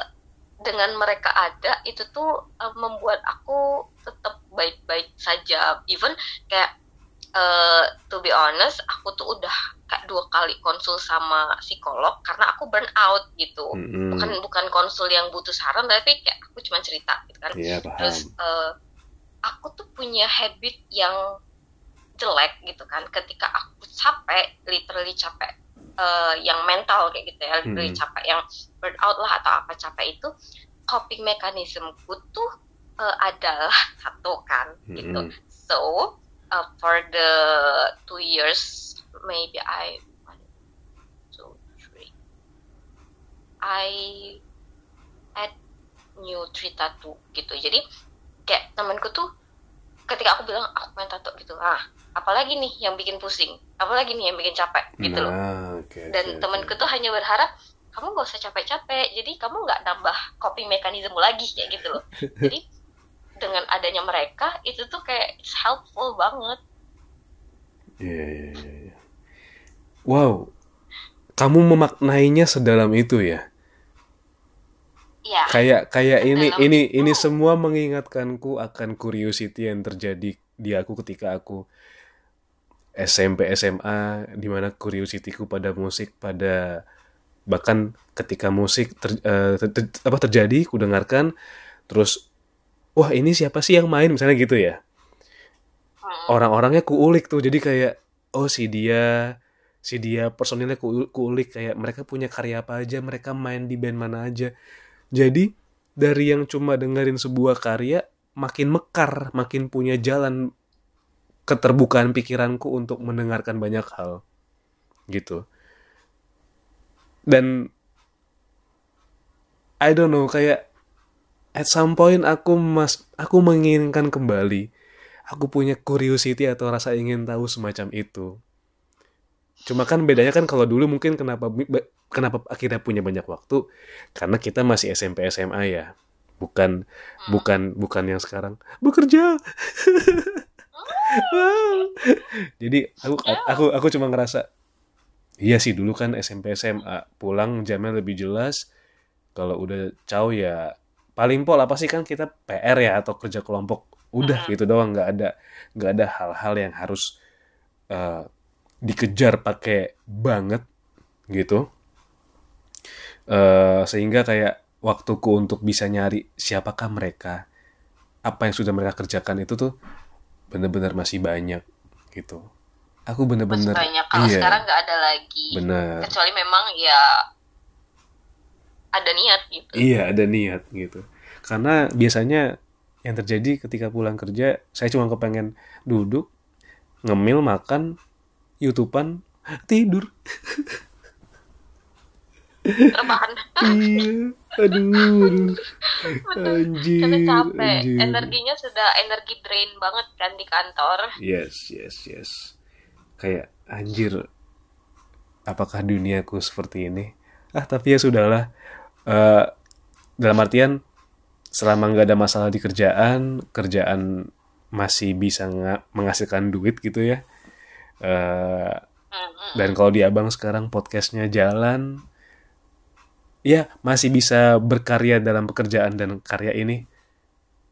dengan mereka ada itu tuh eh, membuat aku tetap baik-baik saja. Even kayak eh, to be honest aku tuh udah kayak dua kali konsul sama psikolog karena aku burn out gitu Mm-mm. bukan bukan konsul yang butuh saran tapi kayak aku cuma cerita gitu kan Iya paham. terus eh, aku tuh punya habit yang jelek gitu kan ketika aku capek literally capek eh, yang mental kayak gitu ya literally Hmm. capek yang burn out lah atau apa capek itu coping mekanismeku tuh eh, adalah satu kan gitu Mm-mm. so uh, for the two years maybe I one two three. I had new three tattoo gitu. Jadi kayak temanku tuh ketika aku bilang aku main tato gitu. Ah apalagi nih yang bikin pusing. Apalagi nih yang bikin capek gitu loh. Nah, oke. dan oke, temanku oke. tuh hanya berharap kamu gak usah capek-capek. Jadi kamu nggak nambah coping mekanisme lagi kayak gitu loh. Jadi dengan adanya mereka itu tuh kayak it's helpful banget Iya, iya, iya, iya. Wow, kamu memaknainya sedalam itu ya. ya Kayak kayak ini ini itu. ini semua mengingatkanku akan curiosity yang terjadi di aku ketika aku SMP SMA di mana curiosityku pada musik pada bahkan ketika musik ter- eh, ter- ter- apa terjadi ku dengarkan terus wah ini siapa sih yang main? Misalnya gitu ya. Orang-orangnya kuulik tuh. Jadi kayak oh si dia si dia personilnya ku- kuulik. Kayak mereka punya karya apa aja mereka main di band mana aja. Jadi dari yang cuma dengerin sebuah karya makin mekar makin punya jalan keterbukaan pikiranku untuk mendengarkan banyak hal. Gitu. Dan I don't know kayak at some point aku mas aku menginginkan kembali aku punya curiosity atau rasa ingin tahu semacam itu. Cuma kan bedanya kan kalau dulu mungkin kenapa kenapa akhirnya punya banyak waktu karena kita masih SMP SMA ya. Bukan bukan bukan yang sekarang bekerja. Wow. Jadi aku aku aku cuma ngerasa iya sih dulu kan SMP SMA pulang jamnya lebih jelas. Kalau udah caw ya paling pol apa sih kan kita PR ya atau kerja kelompok. Udah Mhm. gitu doang. Nggak ada nggak ada hal-hal yang harus eh, dikejar pakai banget gitu. Eh, sehingga kayak waktuku untuk bisa nyari siapakah mereka apa yang sudah mereka kerjakan itu tuh bener-bener masih banyak gitu. Aku masih banyak. Kalau iya. sekarang nggak ada lagi. Bener. Kecuali memang ya ada niat gitu Iya, ada niat gitu. Karena biasanya yang terjadi ketika pulang kerja, saya cuma kepengen duduk, ngemil, makan, youtubean, tidur. rebahan iya, aduh, anjir, karena capek anjir. energinya sudah energi drain banget kan di kantor Yes, yes, yes. Kayak anjir, apakah duniaku seperti ini? Ah, tapi ya sudahlah. Eh, dalam artian, selama nggak ada masalah di kerjaan, kerjaan masih bisa menghasilkan duit gitu ya. Mm-mm. dan kalau di abang sekarang podcastnya jalan, ya masih bisa berkarya dalam pekerjaan dan karya ini.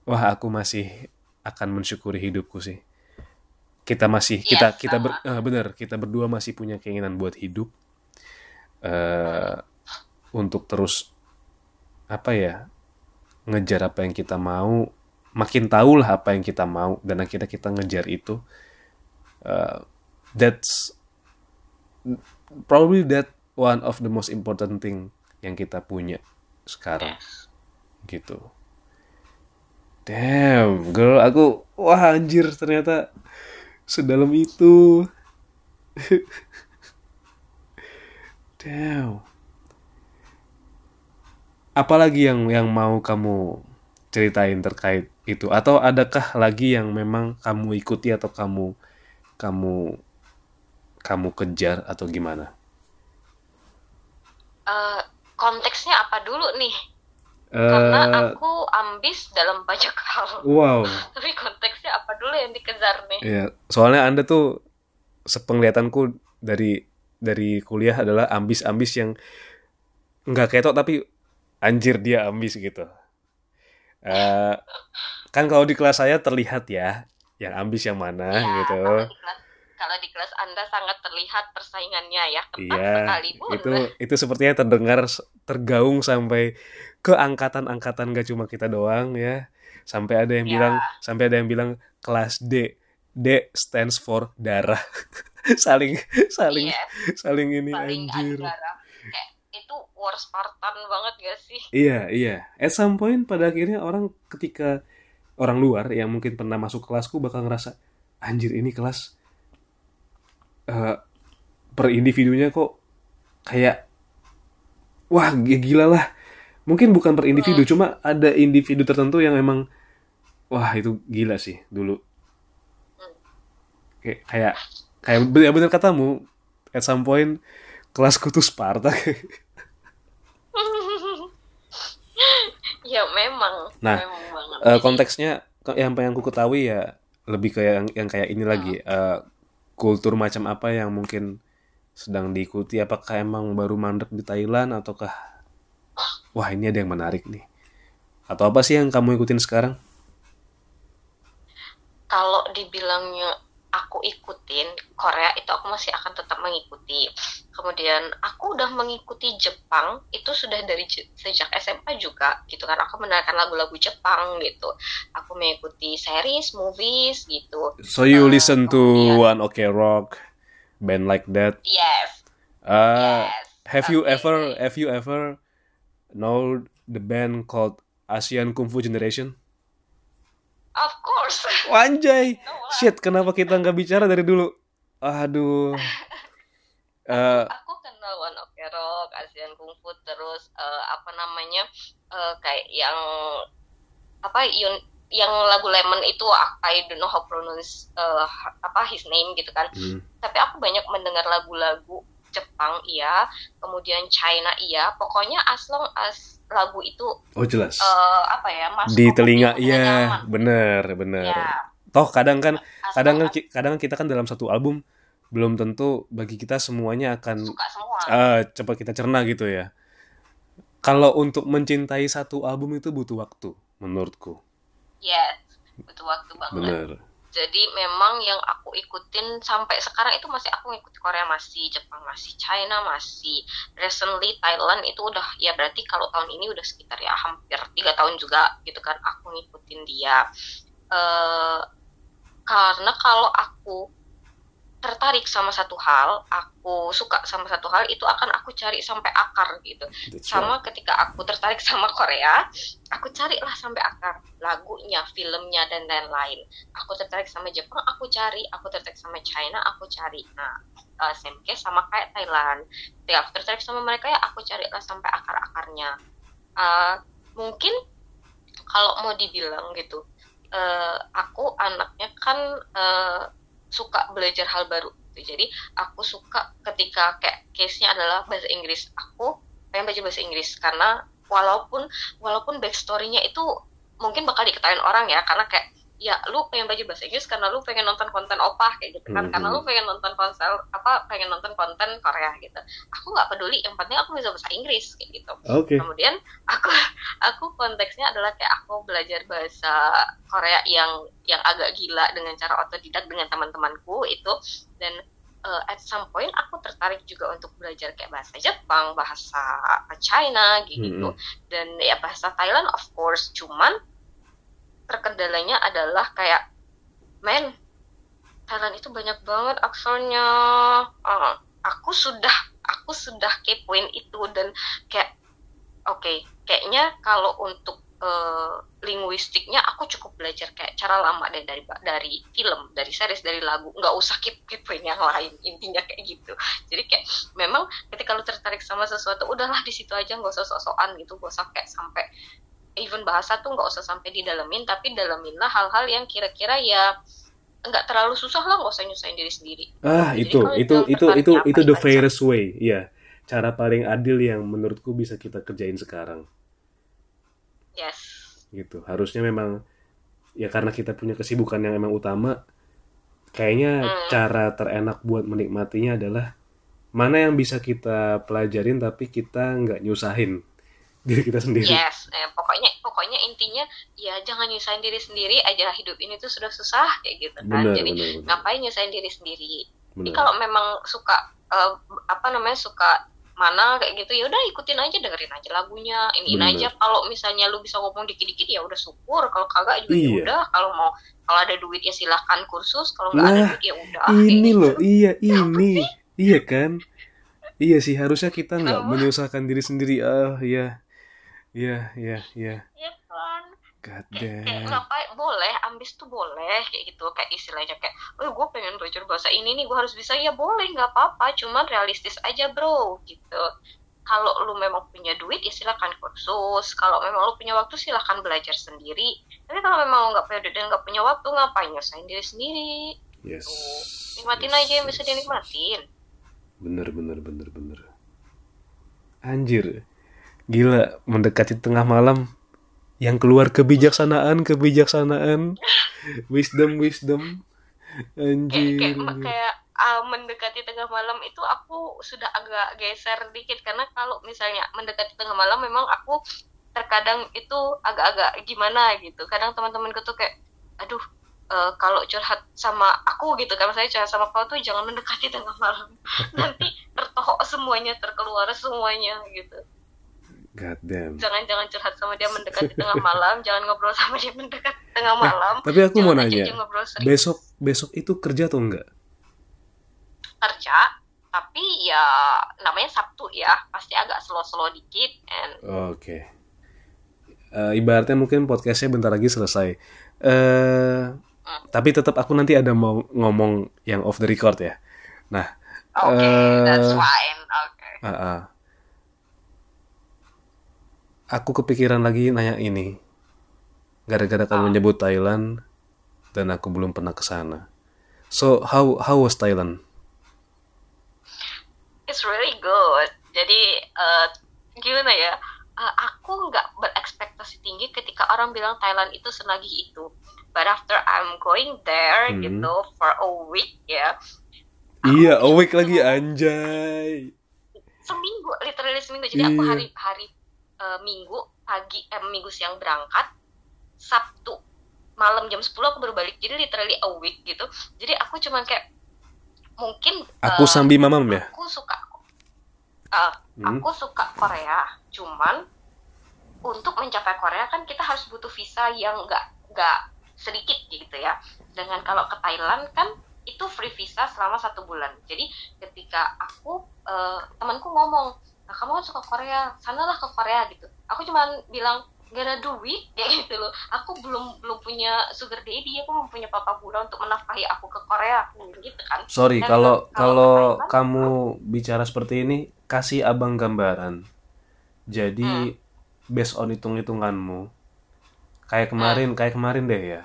Wah, aku masih akan mensyukuri hidupku sih. Kita masih Iya, kita kita ber, sama. eh, benar kita berdua masih punya keinginan buat hidup eh untuk terus apa ya ngejar apa yang kita mau makin tahu lah apa yang kita mau dan akhirnya kita ngejar itu. Uh, that's probably that one of the most important thing yang kita punya sekarang. Yes. gitu. Damn girl aku wah anjir ternyata sedalam itu. Damn apalagi yang yang mau kamu ceritain terkait itu atau adakah lagi yang memang kamu ikuti atau kamu kamu kamu kejar atau gimana Eh, konteksnya apa dulu nih? Karena Eh, aku ambis dalam banyak hal. wow Tapi konteksnya apa dulu yang dikejar nih? ya soalnya anda tuh sepenglihatanku dari dari kuliah adalah ambis-ambis yang nggak ketok tapi anjir dia ambis gitu Eh, kan kalau di kelas saya terlihat ya yang ambis yang mana Ya, gitu Kalau di kelas, kalau di kelas Anda sangat terlihat persaingannya ya, Iya, sekali itu itu sepertinya terdengar tergaung sampai ke angkatan-angkatan gak cuma kita doang ya. Sampai ada yang Ya. bilang sampai ada yang bilang kelas D. D stands for darah. saling saling Iya, saling ini saling anjir. adu darah. Kayak war Spartan banget gak sih? Iya, iya. At some point pada akhirnya orang ketika orang luar yang mungkin pernah masuk kelasku bakal ngerasa anjir ini kelas eh, per individunya kok kayak wah g- gila lah. Mungkin bukan per individu, cuma ada individu tertentu yang emang wah itu gila sih dulu. Kayak kayak kayak ya bener katamu at some point kelasku tuh Sparta. ya memang. Nah, memang banget. Jadi, konteksnya ke- yang yang aku ketahui ya lebih kayak yang, yang kayak ini lagi eh, kultur macam apa yang mungkin sedang diikuti apakah emang baru mandek di Thailand ataukah wah ini ada yang menarik nih atau apa sih yang kamu ikutin sekarang kalau dibilangnya aku ikutin Korea itu aku masih akan tetap mengikuti. Kemudian aku udah mengikuti Jepang itu sudah dari sejak SMA juga gitu kan. Aku mendengarkan lagu-lagu Jepang gitu. Aku mengikuti series, movies gitu. so you Eh, listen to kemudian- One Ok Rock band like that Yes, Uh, yes. have you Tapi- ever have you ever know the band called Asian Kung Fu Generation Of course. Wanjay. No lah. Shit, kenapa kita nggak bicara dari dulu? Aduh. Eh, aku kenal One Ok Rock, Asian Kung Fu, terus eh, apa namanya eh, kayak yang apa yun, yang lagu Lemon itu I don't know how pronounce eh, apa his name gitu kan. hmm, Tapi aku banyak mendengar lagu-lagu Jepang iya, kemudian China iya. Pokoknya as long as lagu itu oh jelas. eh, apa ya masuk Di telinga, iya, bener, bener. Ya, Toh kadang kan, as kadang kan, kadang kan kita kan dalam satu album belum tentu bagi kita semuanya akan suka semua. eh, cepat kita cerna gitu ya. Kalau untuk mencintai satu album itu butuh waktu, menurutku. Yes, butuh waktu banget. Bener. Jadi memang yang aku ikutin sampai sekarang itu masih aku ngikutin Korea masih, Jepang masih, China masih. Recently Thailand itu udah ya berarti kalau tahun ini udah sekitar ya hampir tiga tahun juga gitu kan aku ngikutin dia. eh karena kalau aku tertarik sama satu hal, aku suka sama satu hal itu akan aku cari sampai akar gitu. That's sama right. ketika aku tertarik sama Korea aku carilah sampai akar lagunya filmnya dan lain-lain. Aku tertarik sama Jepang aku cari. Aku tertarik sama China aku cari. Nah uh, same case sama kayak Thailand. Ketika aku tertarik sama mereka ya aku carilah sampai akar-akarnya. Uh, mungkin kalau mau dibilang gitu uh, aku anaknya kan uh, suka belajar hal baru gitu. jadi aku suka ketika kayak case-nya adalah bahasa Inggris aku pengen belajar bahasa Inggris karena walaupun walaupun backstory-nya itu mungkin bakal diketahui orang ya karena kayak ya lu pengen belajar bahasa Inggris karena lu pengen nonton konten opah kayak gitu kan Mhm. karena lu pengen nonton konser apa pengen nonton konten Korea gitu aku nggak peduli yang penting aku bisa bahasa Inggris kayak gitu Oke. kemudian aku aku konteksnya adalah kayak aku belajar bahasa Korea yang yang agak gila dengan cara otodidak dengan teman-temanku itu dan uh, at some point aku tertarik juga untuk belajar kayak bahasa Jepang bahasa China gitu Mm-mm. dan ya bahasa Thailand of course cuman terkendalanya adalah kayak men Thailand itu banyak banget akselnya. Ah, aku sudah aku sudah kepoin itu dan kayak oke kayaknya kalau untuk eh, linguistiknya aku cukup belajar kayak cara lama deh dari dari film dari series dari lagu. Nggak usah keep kepoin yang lain intinya kayak gitu. Jadi kayak memang ketika lu tertarik sama sesuatu udahlah di situ aja nggak usah sok-sokan gitu nggak usah kayak sampai even bahasa tuh nggak usah sampai didalemin tapi dalaminlah hal-hal yang kira-kira ya nggak terlalu susah lah nggak usah nyusahin diri sendiri Ah, Jadi itu itu itu itu itu the apa-apa aja. fairest way, ya. Cara paling adil yang menurutku bisa kita kerjain sekarang. yes Gitu. Harusnya memang ya karena kita punya kesibukan yang emang utama, kayaknya Hmm. cara terenak buat menikmatinya adalah mana yang bisa kita pelajarin tapi kita nggak nyusahin diri kita sendiri. Yes, eh, pokoknya pokoknya intinya ya jangan nyusahin diri sendiri aja hidup ini tuh sudah susah kayak gitu kan. Benar, Jadi benar, benar. ngapain nyusahin diri sendiri? Jadi Benar. kalau memang suka eh, apa namanya suka mana kayak gitu ya udah ikutin aja dengerin aja lagunya ini aja kalau misalnya lu bisa ngomong dikit-dikit ya udah syukur kalau kagak juga ya Iya. udah kalau mau kalau ada duit ya silahkan kursus kalau nggak ada duit ya udah ini gitu. loh, iya ini, iya kan? Iya sih harusnya kita nggak menyusahkan diri sendiri. Ah, iya, iya, iya, iya. Iya kan? God kayak damn. ngapain? Boleh ambis tuh boleh kayak gitu. Kayak istilahnya kayak oh gue pengen belajar bahasa ini nih gue harus bisa. Ya boleh nggak apa-apa cuman realistis aja bro gitu. Kalau lu memang punya duit ya silakan kursus. Kalau memang lu punya waktu silakan belajar sendiri. Tapi kalau memang nggak punya duit dan nggak punya waktu ngapain nyusahin diri sendiri? Yes. nikmatin Yes, aja yang bisa yes. dinikmatin. Bener, bener, bener, bener. Anjir, gila mendekati tengah malam. Yang keluar kebijaksanaan, kebijaksanaan, wisdom, wisdom. kayak Anjir. kayak, kayak ah, mendekati tengah malam itu aku sudah agak geser dikit. Karena kalau misalnya mendekati tengah malam memang aku terkadang itu agak-agak gimana gitu. Kadang teman-temanku tuh kayak aduh eh, kalau curhat sama aku gitu kan. Saya curhat sama kau tuh jangan mendekati tengah malam. Nanti tertohok semuanya terkeluar semuanya gitu God damn. jangan jangan curhat sama dia mendekati tengah malam jangan ngobrol sama dia mendekati tengah malam Tapi aku mau Jangan ajak nanya, besok besok itu kerja atau enggak? kerja tapi ya namanya Sabtu ya pasti agak slow-slow dikit and Oke. Eh, ibaratnya mungkin podcastnya bentar lagi selesai. Eh, tapi tetap aku nanti ada mau ngomong yang off the record ya. Nah, oke Eh, that's fine oke ah, ah. Aku kepikiran lagi nanya ini. Gara-gara kamu nyebut Thailand dan aku belum pernah ke sana. So how how was Thailand? it's really good jadi eh, gimana ya Eh, aku nggak berekspektasi tinggi ketika orang bilang Thailand itu senagih itu but after I'm going there Hmm. gitu for a week ya Iya, awake lagi anjay. seminggu literally seminggu jadi aku Iya. hari hari eh, minggu pagi eh, minggu siang berangkat sabtu malam jam 10 aku baru balik jadi literally a week gitu jadi aku cuman kayak mungkin Aku eh, sambil mamam ya. aku suka eh, Hmm. aku suka Korea cuman untuk mencapai Korea kan kita harus butuh visa yang nggak nggak sedikit gitu ya dengan kalau ke Thailand kan itu free visa selama satu bulan jadi ketika aku eh, temanku ngomong nah, kamu kan suka Korea. Sanalah ke Korea gitu. Aku cuman bilang gak ada duit. Kayak gitu loh. Aku belum belum punya sugar daddy. Aku belum punya papa pula untuk menafkahi aku ke Korea. Gitu kan. Sorry, Dan kalau kalau kalau kamu bicara seperti ini, kasih abang gambaran. Jadi based on hitung-hitunganmu, kayak kemarin, kayak kemarin deh ya,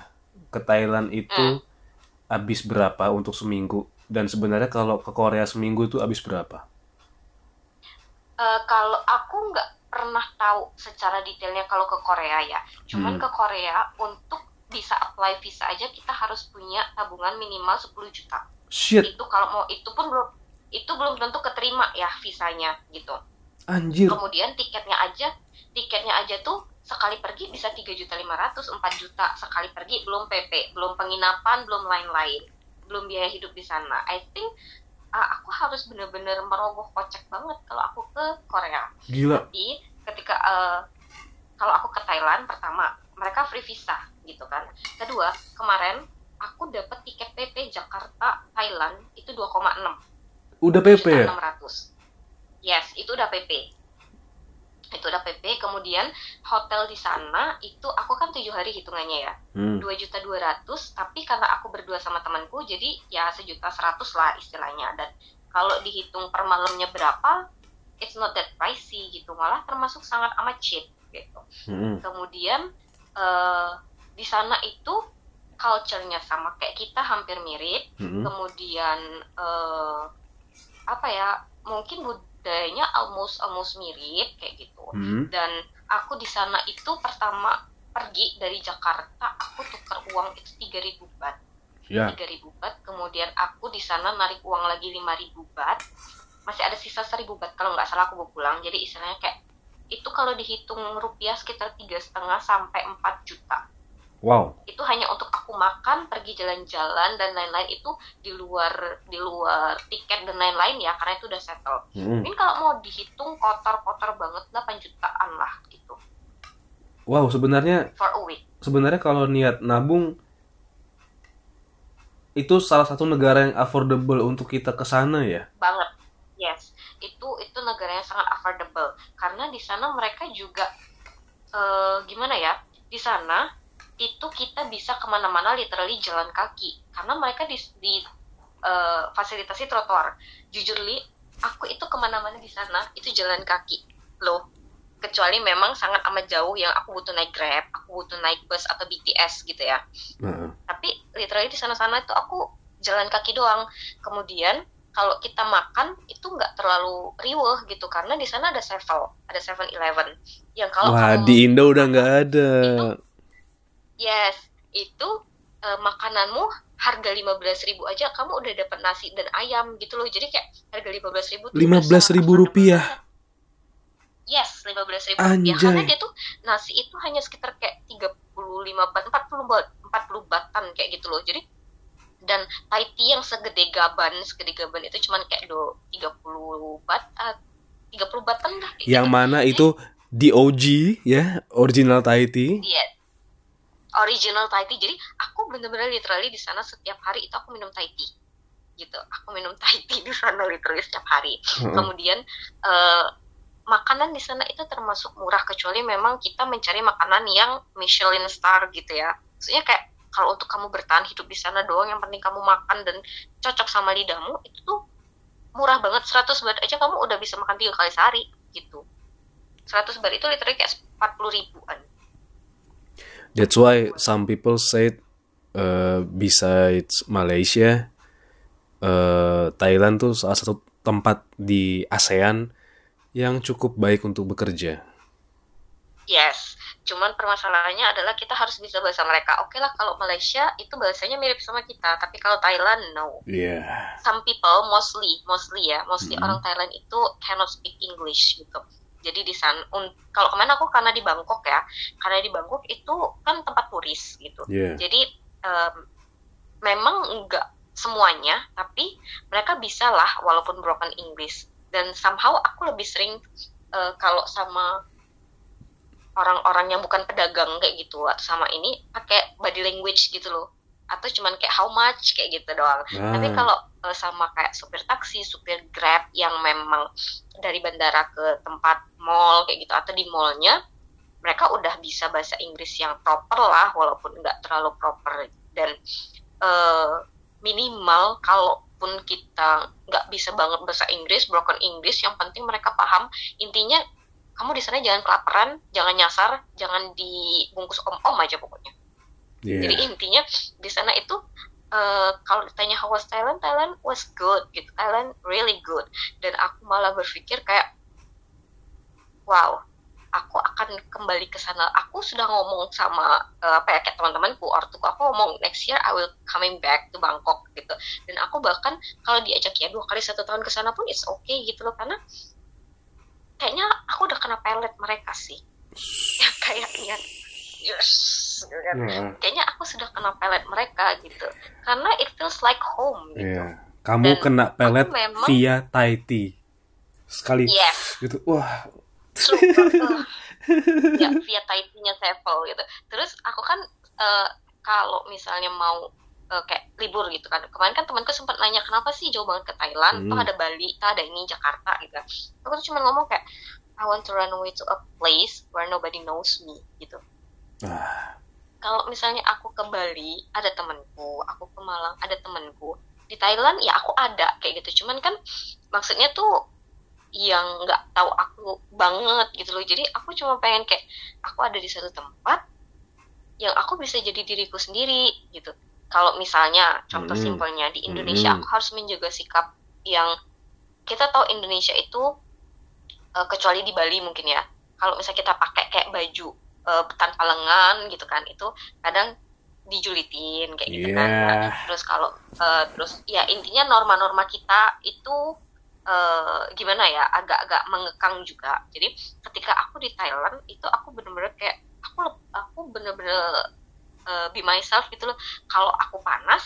ke Thailand itu habis berapa untuk seminggu? Dan sebenarnya kalau ke Korea seminggu itu habis berapa? Eh, kalau aku nggak pernah tahu secara detailnya kalau ke Korea ya. Cuman Hmm. ke Korea untuk bisa apply visa aja kita harus punya tabungan minimal 10 juta. Shit, Itu kalau mau itu pun belum itu belum tentu keterima ya visanya gitu. anjir. Kemudian tiketnya aja tiketnya aja tuh sekali pergi bisa 3 juta 500, 4 juta sekali pergi belum PP, belum penginapan, belum lain-lain. Belum biaya hidup di sana. I think uh, aku harus bener-bener merogoh kocek banget kalau aku ke Korea. Gila. tapi ketika eh, kalau aku ke Thailand pertama mereka free visa gitu kan. Kedua kemarin aku dapat tiket PP Jakarta Thailand itu 2,6 Udah PP ya? 600 yes itu udah PP itu udah PP kemudian hotel di sana itu aku kan tujuh hari hitungannya ya Hmm. dua juta dua ratus tapi karena aku berdua sama temanku jadi ya sejuta seratus lah istilahnya dan kalau dihitung per malamnya berapa it's not that pricey gitu malah termasuk sangat amat cheap gitu Hmm. kemudian eh, di sana itu culture-nya sama kayak kita hampir mirip Hmm. kemudian eh, apa ya mungkin budayanya almost almost mirip kayak gitu. Hmm. dan aku di sana itu pertama pergi dari Jakarta aku tukar uang itu 3000 baht. Ya. 3000 baht kemudian aku di sana narik uang lagi 5000 baht. Masih ada sisa 1000 baht kalau nggak salah aku bawa pulang. Jadi istilahnya kayak itu kalau dihitung rupiah sekitar tiga setengah sampai 4 juta Wow. itu hanya untuk aku makan, pergi jalan-jalan dan lain-lain itu di luar di luar tiket dan lain-lain ya karena itu udah settle. Hmm. Mungkin kalau mau dihitung kotor-kotor banget 8 jutaan lah gitu Wow, sebenarnya for a week. sebenarnya kalau niat nabung itu salah satu negara yang affordable untuk kita ke sana ya. Banget. Yes. Itu itu negara yang sangat affordable karena di sana mereka juga eh, gimana ya? Di sana itu kita bisa ke mana-mana literally jalan kaki karena mereka di, di eh, fasilitasi trotoar. Jujur li, aku itu ke mana-mana di sana itu jalan kaki loh. Kecuali memang sangat amat jauh yang aku butuh naik grab, aku butuh naik bus atau BTS gitu ya. Tapi literally di sana-sana itu aku jalan kaki doang. Kemudian kalau kita makan itu nggak terlalu riweh gitu karena di sana ada Sevel, ada Seven Eleven. Yang kalau Wah, kamu di Indo udah nggak ada. Yes, itu eh, makananmu harga 15.000 aja kamu udah dapat nasi dan ayam gitu loh. Jadi kayak harga 15.000 tuh udah Lima belas ribu rupiah. Yes, 15.000 rupiah. Anjay. Karena dia tuh nasi itu hanya sekitar kayak 35 bat, 40 bat, 40 batan kayak gitu loh. Jadi dan Thai tea yang segede gaban, segede gaban itu cuman kayak do 30 bat, ah, 30 batan dah. kayak Yang gitu. mana itu DOG ya, original Thai tea. Iya. Original Thai tea. Jadi aku bener-bener literally di sana setiap hari itu aku minum Thai tea. Gitu. Aku minum Thai tea di sana literally setiap hari. Heeh. Kemudian eh, makanan di sana itu termasuk murah kecuali memang kita mencari makanan yang Michelin star gitu ya. Maksudnya kayak kalau untuk kamu bertahan hidup di sana doang yang penting kamu makan dan cocok sama lidahmu itu tuh murah banget 100 baht aja kamu udah bisa makan tiga kali sehari gitu 100 baht itu literally kayak 40 ribuan That's why some people said uh, besides Malaysia, uh, Thailand tuh salah satu tempat di ASEAN yang cukup baik untuk bekerja. Yes, cuman permasalahannya adalah kita harus bisa bahasa mereka. Oke lah, kalau Malaysia itu bahasanya mirip sama kita, tapi kalau Thailand no. Iya. Some people mostly, mostly ya, mostly Mhm. orang Thailand itu cannot speak English gitu. Jadi di sana, un- kalau ke mana aku karena di Bangkok ya, karena di Bangkok itu kan tempat turis gitu. Iya. Jadi em, memang enggak semuanya, tapi mereka bisa lah walaupun broken English. Dan somehow aku lebih sering eh, kalau sama orang-orang yang bukan pedagang kayak gitu atau sama ini pakai body language gitu loh atau cuman kayak how much kayak gitu doang. Tapi Ah. kalau eh, sama kayak supir taksi supir grab yang memang dari bandara ke tempat mall kayak gitu atau di mallnya mereka udah bisa bahasa Inggris yang proper lah walaupun nggak terlalu proper. Dan eh, minimal kalaupun kita nggak bisa banget bahasa Inggris broken English yang penting mereka paham. Intinya kamu di sana jangan kelaparan jangan nyasar jangan dibungkus om-om aja pokoknya Iya. jadi intinya di sana itu eh, kalau ditanya how was Thailand Thailand was good gitu. Thailand really good. Dan aku malah berpikir kayak wow aku akan kembali ke sana. Aku sudah ngomong sama eh, apa ya kayak teman-temanku ortuku aku ngomong next year I will coming back to Bangkok gitu. Dan aku bahkan kalau diajak ya dua kali satu tahun ke sana pun it's okay gitu loh. Karena kayaknya aku udah kena pelet mereka sih. Yang kayaknya yes gitu kan. Nah, kayaknya aku sudah kena pelet mereka gitu. Karena it feels like home gitu. Iya. Kamu Dan kena pelet memang- via Thai tea. Sekali. Yes. Gitu. Wah, super. Uh, ya via title-nya Sevel gitu. Terus aku kan eh, kalau misalnya mau eh, kayak libur gitu kan. Kemarin kan temanku sempat nanya kenapa sih jauh banget ke Thailand? Hmm. toh ada Bali toh ada ini Jakarta gitu. Aku tuh cuma ngomong kayak I want to run away to a place where nobody knows me gitu. Ah, kalau misalnya aku ke Bali ada temanku aku ke Malang ada temanku. Di Thailand ya aku ada kayak gitu. Cuman kan maksudnya tuh yang nggak tahu aku banget gitu loh. Jadi aku cuma pengen kayak aku ada di satu tempat yang aku bisa jadi diriku sendiri gitu. Kalau misalnya contoh Hmm. simpelnya di Indonesia Hmm. aku harus menjaga sikap yang kita tahu Indonesia itu eh, kecuali di Bali mungkin ya. Kalau misalnya kita pakai kayak baju eh, tanpa lengan gitu kan itu kadang dijulitin kayak gitu kan. Iya. Nah, terus kalau eh, terus ya intinya norma-norma kita itu eh, gimana ya agak-agak mengekang juga. Jadi ketika aku di Thailand itu aku bener-bener kayak aku aku bener-bener eh, be myself gitu loh. Kalau aku panas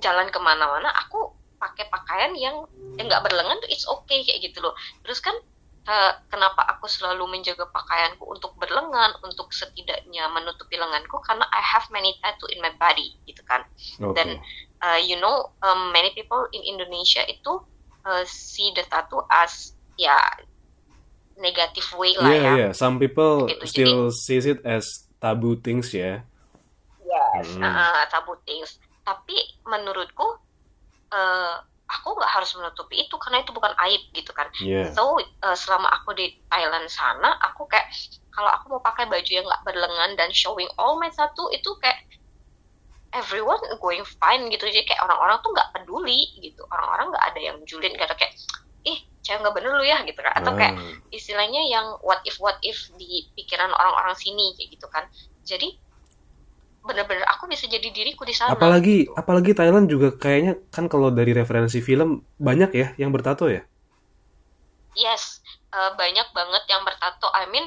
jalan ke mana-mana aku pakai pakaian yang yang nggak berlengan tuh it's okay kayak gitu loh. Terus kan eh, kenapa aku selalu menjaga pakaianku untuk berlengan untuk setidaknya menutupi lenganku karena I have many tattoo in my body gitu kan oke. dan uh, you know um, many people in Indonesia itu uh, see the tattoo as ya negative way lah Iya, ya. iya. Some people Gitu, still sees it as taboo things ya. Yes. Hmm. Uh, tabu things. Tapi menurutku uh, aku nggak harus menutupi itu karena itu bukan aib gitu kan. Iya. So uh, selama aku di Thailand sana, aku kayak kalau aku mau pakai baju yang nggak berlengan dan showing all my tattoo itu kayak everyone going fine gitu. Jadi kayak orang-orang tuh nggak peduli gitu. Orang-orang nggak ada yang julid nggak ada kayak ih cewek nggak bener lu ya gitu kan. Atau kayak Ah, istilahnya yang what if what if di pikiran orang-orang sini kayak gitu kan. Jadi bener-bener aku bisa jadi diriku di sana apalagi gitu. apalagi Thailand juga kayaknya kan kalau dari referensi film banyak ya yang bertato ya. Yes, eh, banyak banget yang bertato. I mean,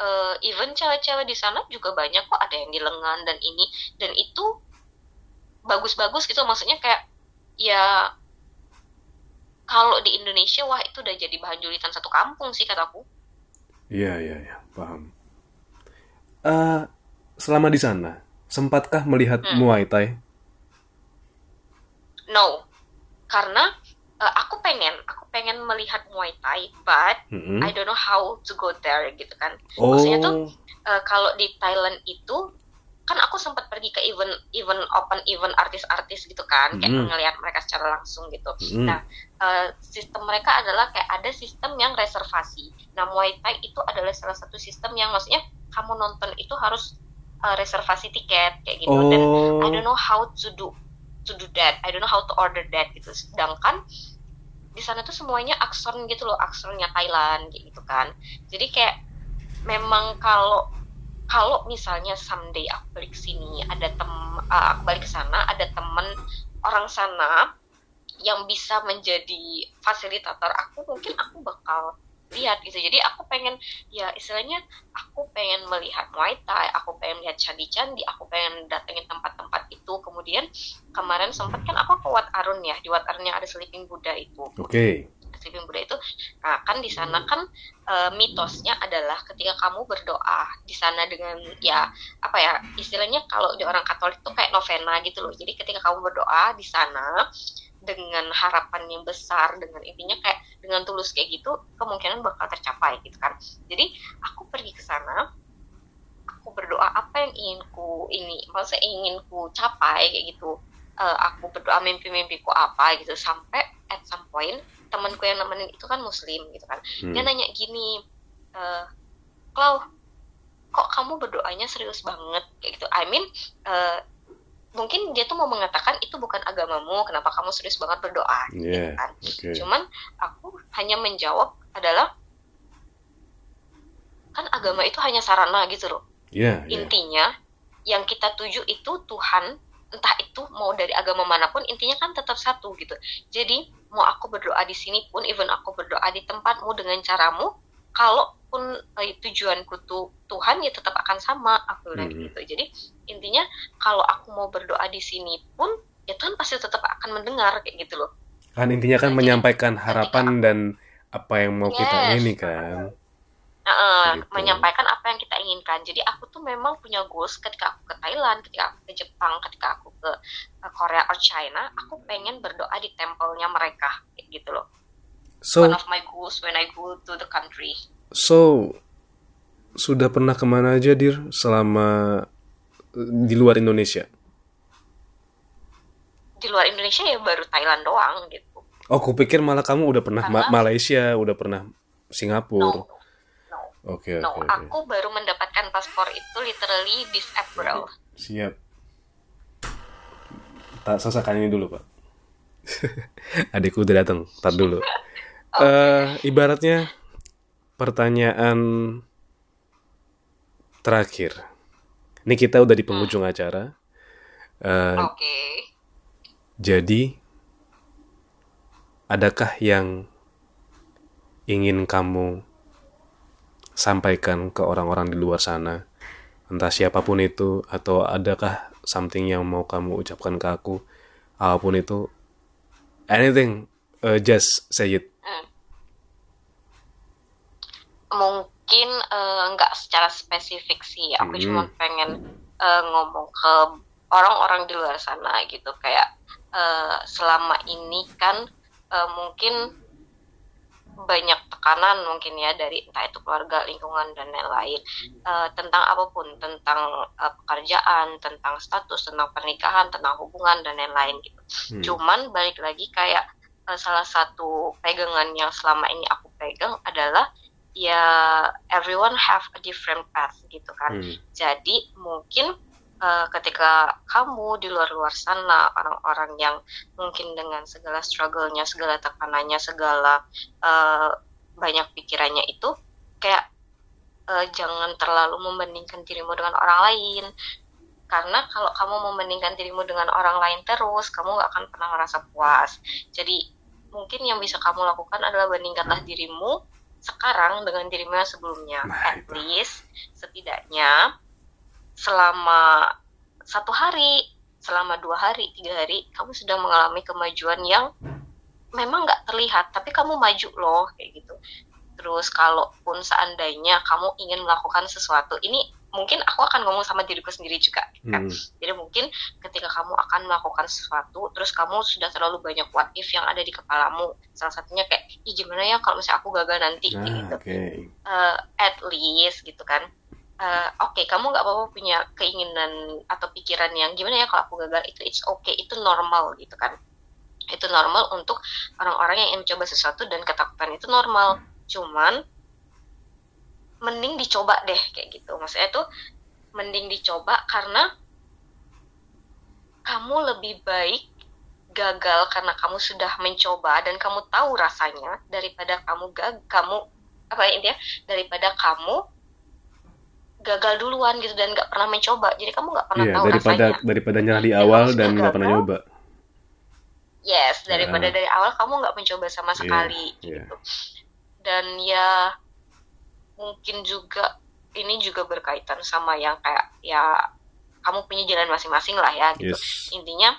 eh, even cewek-cewek di sana juga banyak kok ada yang di lengan dan ini dan itu bagus-bagus gitu. Maksudnya kayak ya kalau di Indonesia wah itu udah jadi bahan julitan satu kampung sih kataku. Iya, iya, iya, paham. Eh, selama di sana, sempatkah melihat Hmm. Muay Thai? No, karena eh, aku pengen, aku pengen melihat Muay Thai, but Mm-mm. I don't know how to go there gitu kan. Oh, maksudnya tuh, Eh, kalau di Thailand itu kan aku sempat pergi ke event event open event artis-artis gitu kan kayak Mhm. ngelihat mereka secara langsung gitu Mm-mm. nah, eh, sistem mereka adalah kayak ada sistem yang reservasi nah Muay Thai itu adalah salah satu sistem yang maksudnya kamu nonton itu harus eh, reservasi tiket kayak gitu. Dan I oh, don't know how to do to do that. I don't know how to order that gitu. Sedangkan di sana tuh semuanya aksen gitu loh aksennya Thailand gitu kan. Jadi kayak memang kalau kalau misalnya someday aku balik sini ada tem uh, aku balik ke sana ada temen orang sana yang bisa menjadi fasilitator aku mungkin aku bakal lihat gitu. Jadi aku pengen ya istilahnya aku pengen melihat Muay Thai aku pengen lihat candi-candi aku pengen datengin tempat-tempat itu. Kemudian kemarin sempat kan aku ke Wat Arun ya di Wat Arun yang ada Sleeping Buddha itu. Oke. Sleeping Buddha itu nah kan di sana kan eh, mitosnya adalah ketika kamu berdoa di sana dengan ya apa ya istilahnya kalau di orang Katolik itu kayak novena gitu loh. Jadi ketika kamu berdoa di sana dengan harapan yang besar dengan intinya kayak dengan tulus kayak gitu kemungkinan bakal tercapai gitu kan. Jadi aku pergi ke sana aku berdoa apa yang ingin ku ini maksudnya ingin ku capai kayak gitu. Eh, aku berdoa mimpi-mimpiku apa gitu sampai at some point temanku yang nemenin itu kan muslim gitu kan. Hmm. dia nanya gini Klau kok kamu berdoanya serius banget? Kayak gitu. I mean eh, mungkin dia tuh mau mengatakan itu bukan agamamu kenapa kamu serius banget berdoa gitu Iya, kan oke. cuman aku hanya menjawab adalah kan agama itu hanya sarana gitu loh Iya, iya. intinya yang kita tuju itu Tuhan entah itu mau dari agama mana pun intinya kan tetap satu gitu jadi mau aku berdoa di sini pun even aku berdoa di tempatmu dengan caramu kalaupun eh, tujuanku tuh Tuhan ya tetap akan sama aku bilang Mhm. gitu jadi intinya kalau aku mau berdoa di sini pun ya Tuhan pasti tetap akan mendengar kayak gitu loh Kan intinya kan Jadi, menyampaikan harapan dan apa yang mau kita Yes. ini kan. Nah, Gitu. menyampaikan apa yang kita inginkan jadi aku tuh memang punya goals ketika aku ke Thailand ketika aku ke Jepang ketika aku ke ke Korea or China aku pengen berdoa di tempelnya mereka kayak gitu loh So, one of my goals when I go to the country so sudah pernah ke mana aja dir selama eh, di luar Indonesia? di luar Indonesia ya baru Thailand doang gitu Oh, kupikir malah kamu udah pernah Ma- Malaysia, udah pernah Singapura. no no Oke, no oke, oke. aku baru mendapatkan paspor itu literally this April Siap. Tak selesaikan ini dulu, Pak. Adikku udah datang. Tar dulu. Eh, ibaratnya pertanyaan terakhir. Ini kita udah di penghujung acara. Eh, oke jadi, adakah yang ingin kamu sampaikan ke orang-orang di luar sana? Entah siapa pun itu, atau adakah something yang mau kamu ucapkan ke aku? Apa pun itu, anything, uh, just say it. Mungkin eh, nggak secara spesifik sih aku Hmm. cuma pengen eh, ngomong ke orang-orang di luar sana gitu kayak eh, selama ini kan eh, mungkin banyak tekanan mungkin ya dari entah itu keluarga lingkungan dan lain-lain Eh, tentang apa pun tentang eh, pekerjaan tentang status tentang pernikahan tentang hubungan dan lain-lain gitu Hmm. cuman balik lagi kayak eh, salah satu pegangan yang selama ini aku pegang adalah ya everyone have a different path gitu kan. Hmm. jadi mungkin eh, ketika kamu di luar-luar sana orang-orang yang mungkin dengan segala struggle-nya segala tekanannya segala eh, banyak pikirannya itu kayak eh, jangan terlalu membandingkan dirimu dengan orang lain. Karena kalau kamu membandingkan dirimu dengan orang lain terus kamu nggak akan pernah merasa puas. Jadi mungkin yang bisa kamu lakukan adalah bandingkanlah dirimu sekarang dengan dirimu yang sebelumnya Nah, at itu. least setidaknya selama satu hari selama dua hari tiga hari kamu sudah mengalami kemajuan yang memang nggak terlihat tapi kamu maju loh kayak gitu terus kalaupun seandainya kamu ingin melakukan sesuatu ini mungkin aku akan ngomong sama diriku sendiri juga kan? Hmm. jadi mungkin ketika kamu akan melakukan sesuatu terus kamu sudah terlalu banyak what if yang ada di kepalamu. Salah satunya kayak Ih, gimana ya kalau misalnya aku gagal nanti? Nah, gitu. oke. eh, at least gitu kan. Eh, oke kamu nggak apa-apa punya keinginan atau pikiran yang gimana ya kalau aku gagal? Itu it's okay. Itu normal gitu kan. Itu normal untuk orang-orang yang ingin mencoba sesuatu dan ketakutan itu normal. Cuman mending dicoba deh kayak gitu maksudnya tuh mending dicoba karena kamu lebih baik gagal karena kamu sudah mencoba dan kamu tahu rasanya daripada kamu gag kamu apa ya intinya daripada kamu gagal duluan gitu dan nggak pernah mencoba jadi kamu nggak pernah Iya, tahu daripada rasanya daripada nyerah di Dan awal dan nggak pernah nyoba. yes daripada Ah. dari awal kamu nggak mencoba sama Iya, sekali iya. gitu dan ya mungkin juga ini juga berkaitan sama yang kayak ya kamu punya jalan masing-masing lah ya gitu Yes. intinya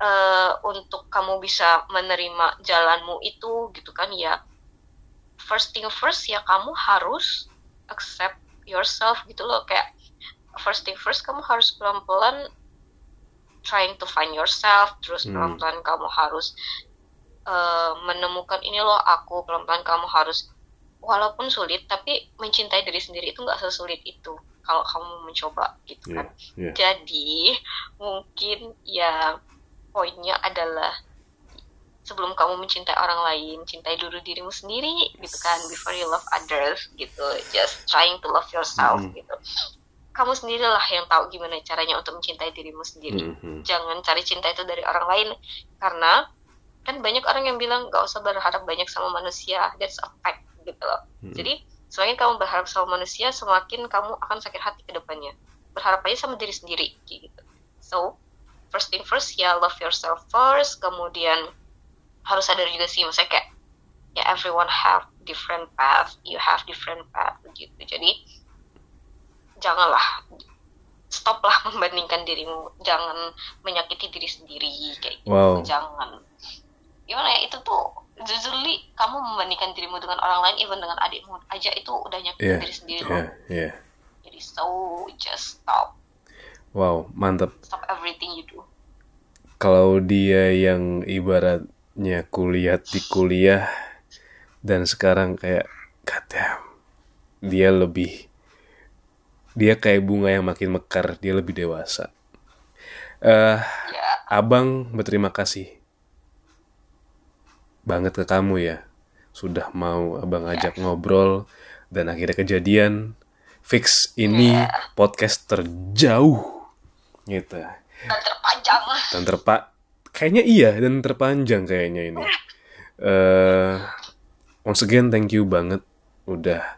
eh, untuk kamu bisa menerima jalanmu itu gitu kan ya first thing first ya kamu harus accept yourself gitu loh kayak first thing first kamu harus pelan-pelan trying to find yourself terus Hmm. pelan-pelan kamu harus eh, menemukan ini loh aku pelan-pelan kamu harus walaupun sulit tapi mencintai diri sendiri itu nggak sesulit itu kalau kamu mencoba gitu Iya, kan iya. jadi mungkin ya poinnya adalah sebelum kamu mencintai orang lain, cintai dulu dirimu sendiri gitu kan before you love others gitu. Just trying to love yourself Mhm. gitu. Kamu sendirilah yang tahu gimana caranya untuk mencintai dirimu sendiri. Mhm. Jangan cari cinta itu dari orang lain karena kan banyak orang yang bilang gak usah berharap banyak sama manusia. That's a fact gitu loh. Mhm. Jadi semakin kamu berharap sama manusia, semakin kamu akan sakit hati ke depannya. Berharap aja sama diri sendiri gitu. So, first thing first ya love yourself first, kemudian harus sadar juga sih maksudnya kayak ya everyone have different path, you have different path gitu. Jadi janganlah stoplah membandingkan dirimu, jangan menyakiti diri sendiri kayak gitu. Wow. Jangan. Gimana ya itu tuh jujurly kamu membandingkan dirimu dengan orang lain even dengan adikmu aja itu udah nyakitin Iya, diri sendiri iya, loh iya. so just stop Wow, mantap. stop everything you do Kalau dia yang ibaratnya kuliah di kuliah dan sekarang kayak damn, dia lebih dia kayak bunga yang makin mekar, dia lebih dewasa. Eh, ya Abang berterima kasih banget ke kamu ya. Sudah mau abang ajak ngobrol dan akhirnya kejadian fix ini podcast terjauh gitu. dan terpanjang Dan terpa kayaknya iya dan terpanjang kayaknya ini. eh once again thank you banget udah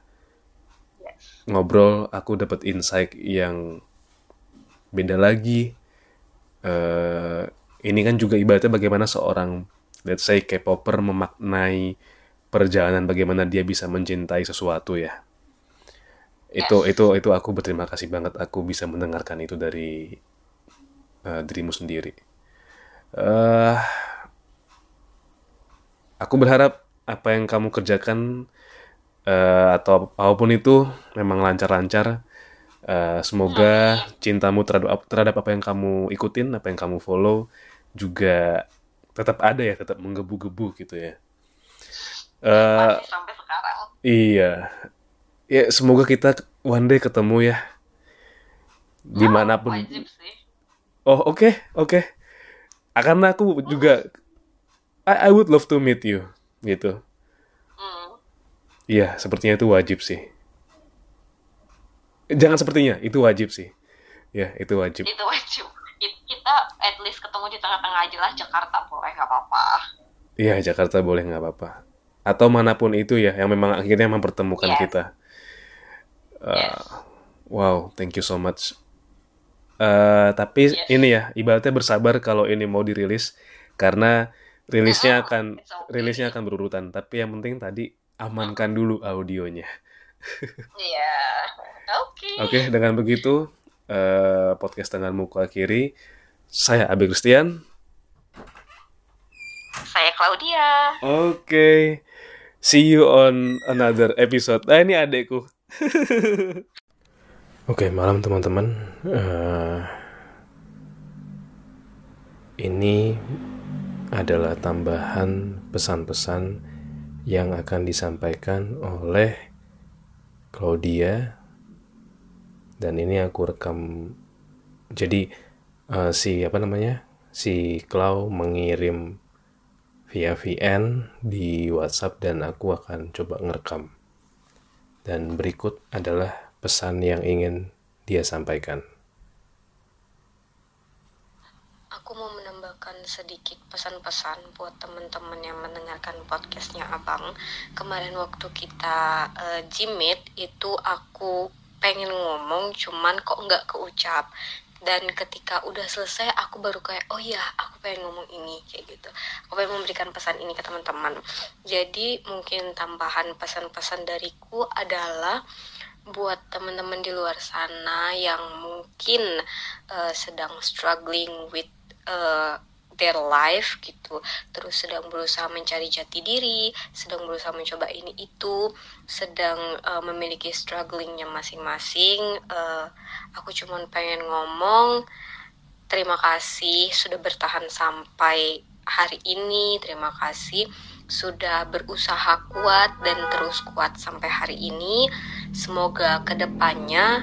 ngobrol aku dapat insight yang beda lagi eh ini kan juga ibaratnya bagaimana seorang let's say K-popper memaknai perjalanan bagaimana dia bisa mencintai sesuatu ya. Itu itu itu aku berterima kasih banget aku bisa mendengarkan itu dari eh, dirimu sendiri. eh aku berharap apa yang kamu kerjakan eh, atau apa pun itu memang lancar-lancar. Eh, semoga cintamu terhadap terhadap apa yang kamu ikutin, apa yang kamu follow juga tetap ada ya, tetap menggebu-gebu gitu ya. Eh, masih sampai sekarang iya, ya semoga kita one day ketemu ya di mana pun. wajib sih Oh oke oke. Karena aku juga I, I would love to meet you gitu. Hmm. Iya, sepertinya itu wajib sih. Jangan sepertinya, itu wajib sih. Ya, itu wajib. itu wajib kita at least ketemu di tengah-tengah aja lah Jakarta boleh nggak apa-apa Iya, Jakarta boleh nggak apa-apa. Atau mana pun itu ya, yang memang akhirnya mempertemukan Yes. kita. Uh, Yes. Wow, thank you so much. Eh, tapi Yes. ini ya, ibaratnya bersabar kalau ini mau dirilis, karena rilisnya akan okay. rilisnya akan berurutan. Tapi yang penting tadi amankan dulu audionya. Iya, oke. Oke, dengan begitu eh, podcast dengan muka kiri, saya Abi Christian. Saya Claudia. Oke, see you on another episode. Ah ini adekku. Oke, malam teman-teman. Eh, ini adalah tambahan pesan-pesan yang akan disampaikan oleh Claudia dan ini aku rekam. Jadi eh, si apa namanya si Clau mengirim via VN di WhatsApp dan aku akan coba ngerekam. Dan berikut adalah pesan yang ingin dia sampaikan. Aku mau menambahkan sedikit pesan-pesan buat teman-teman yang mendengarkan podcastnya Abang. Kemarin waktu kita eh, gym meet itu aku pengen ngomong cuman kok nggak keucap. Dan ketika udah selesai aku baru kayak oh ya aku pengen ngomong ini kayak gitu. Aku pengen memberikan pesan ini ke teman-teman. Jadi mungkin tambahan pesan-pesan dariku adalah buat teman-teman di luar sana yang mungkin eh, sedang struggling with eh, their life gitu. Terus sedang berusaha mencari jati diri sedang berusaha mencoba ini itu sedang eh, memiliki strugglingnya masing-masing. Eh, aku cuman pengen ngomong terima kasih sudah bertahan sampai hari ini terima kasih sudah berusaha kuat dan terus kuat sampai hari ini. Semoga ke depannya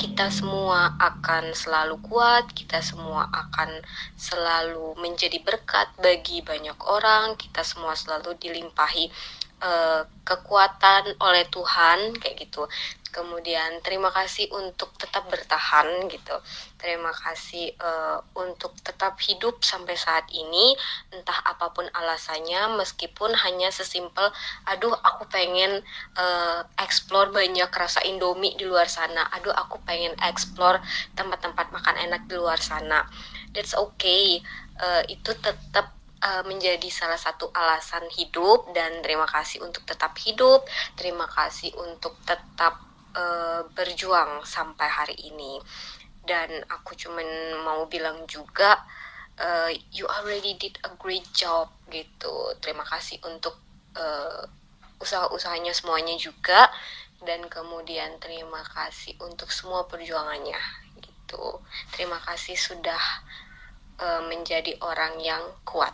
kita semua akan selalu kuat, kita semua akan selalu menjadi berkat bagi banyak orang, kita semua selalu dilimpahi eh, kekuatan oleh Tuhan kayak gitu. Kemudian terima kasih untuk tetap bertahan gitu. Terima kasih eh, untuk tetap hidup sampai saat ini, entah apa pun alasannya, meskipun hanya sesimpel, aduh aku pengen eh, explore banyak rasa Indomie di luar sana. Aduh, aku pengen explore tempat-tempat makan enak di luar sana. That's okay. Eh, itu tetap menjadi salah satu alasan hidup dan terima kasih untuk tetap hidup. Terima kasih untuk tetap eh, berjuang sampai hari ini. Dan aku cuman mau bilang juga eh, you already did a great job gitu. Terima kasih untuk eh, usaha-usahanya semuanya juga dan kemudian terima kasih untuk semua perjuangannya gitu terima kasih sudah uh, menjadi orang yang kuat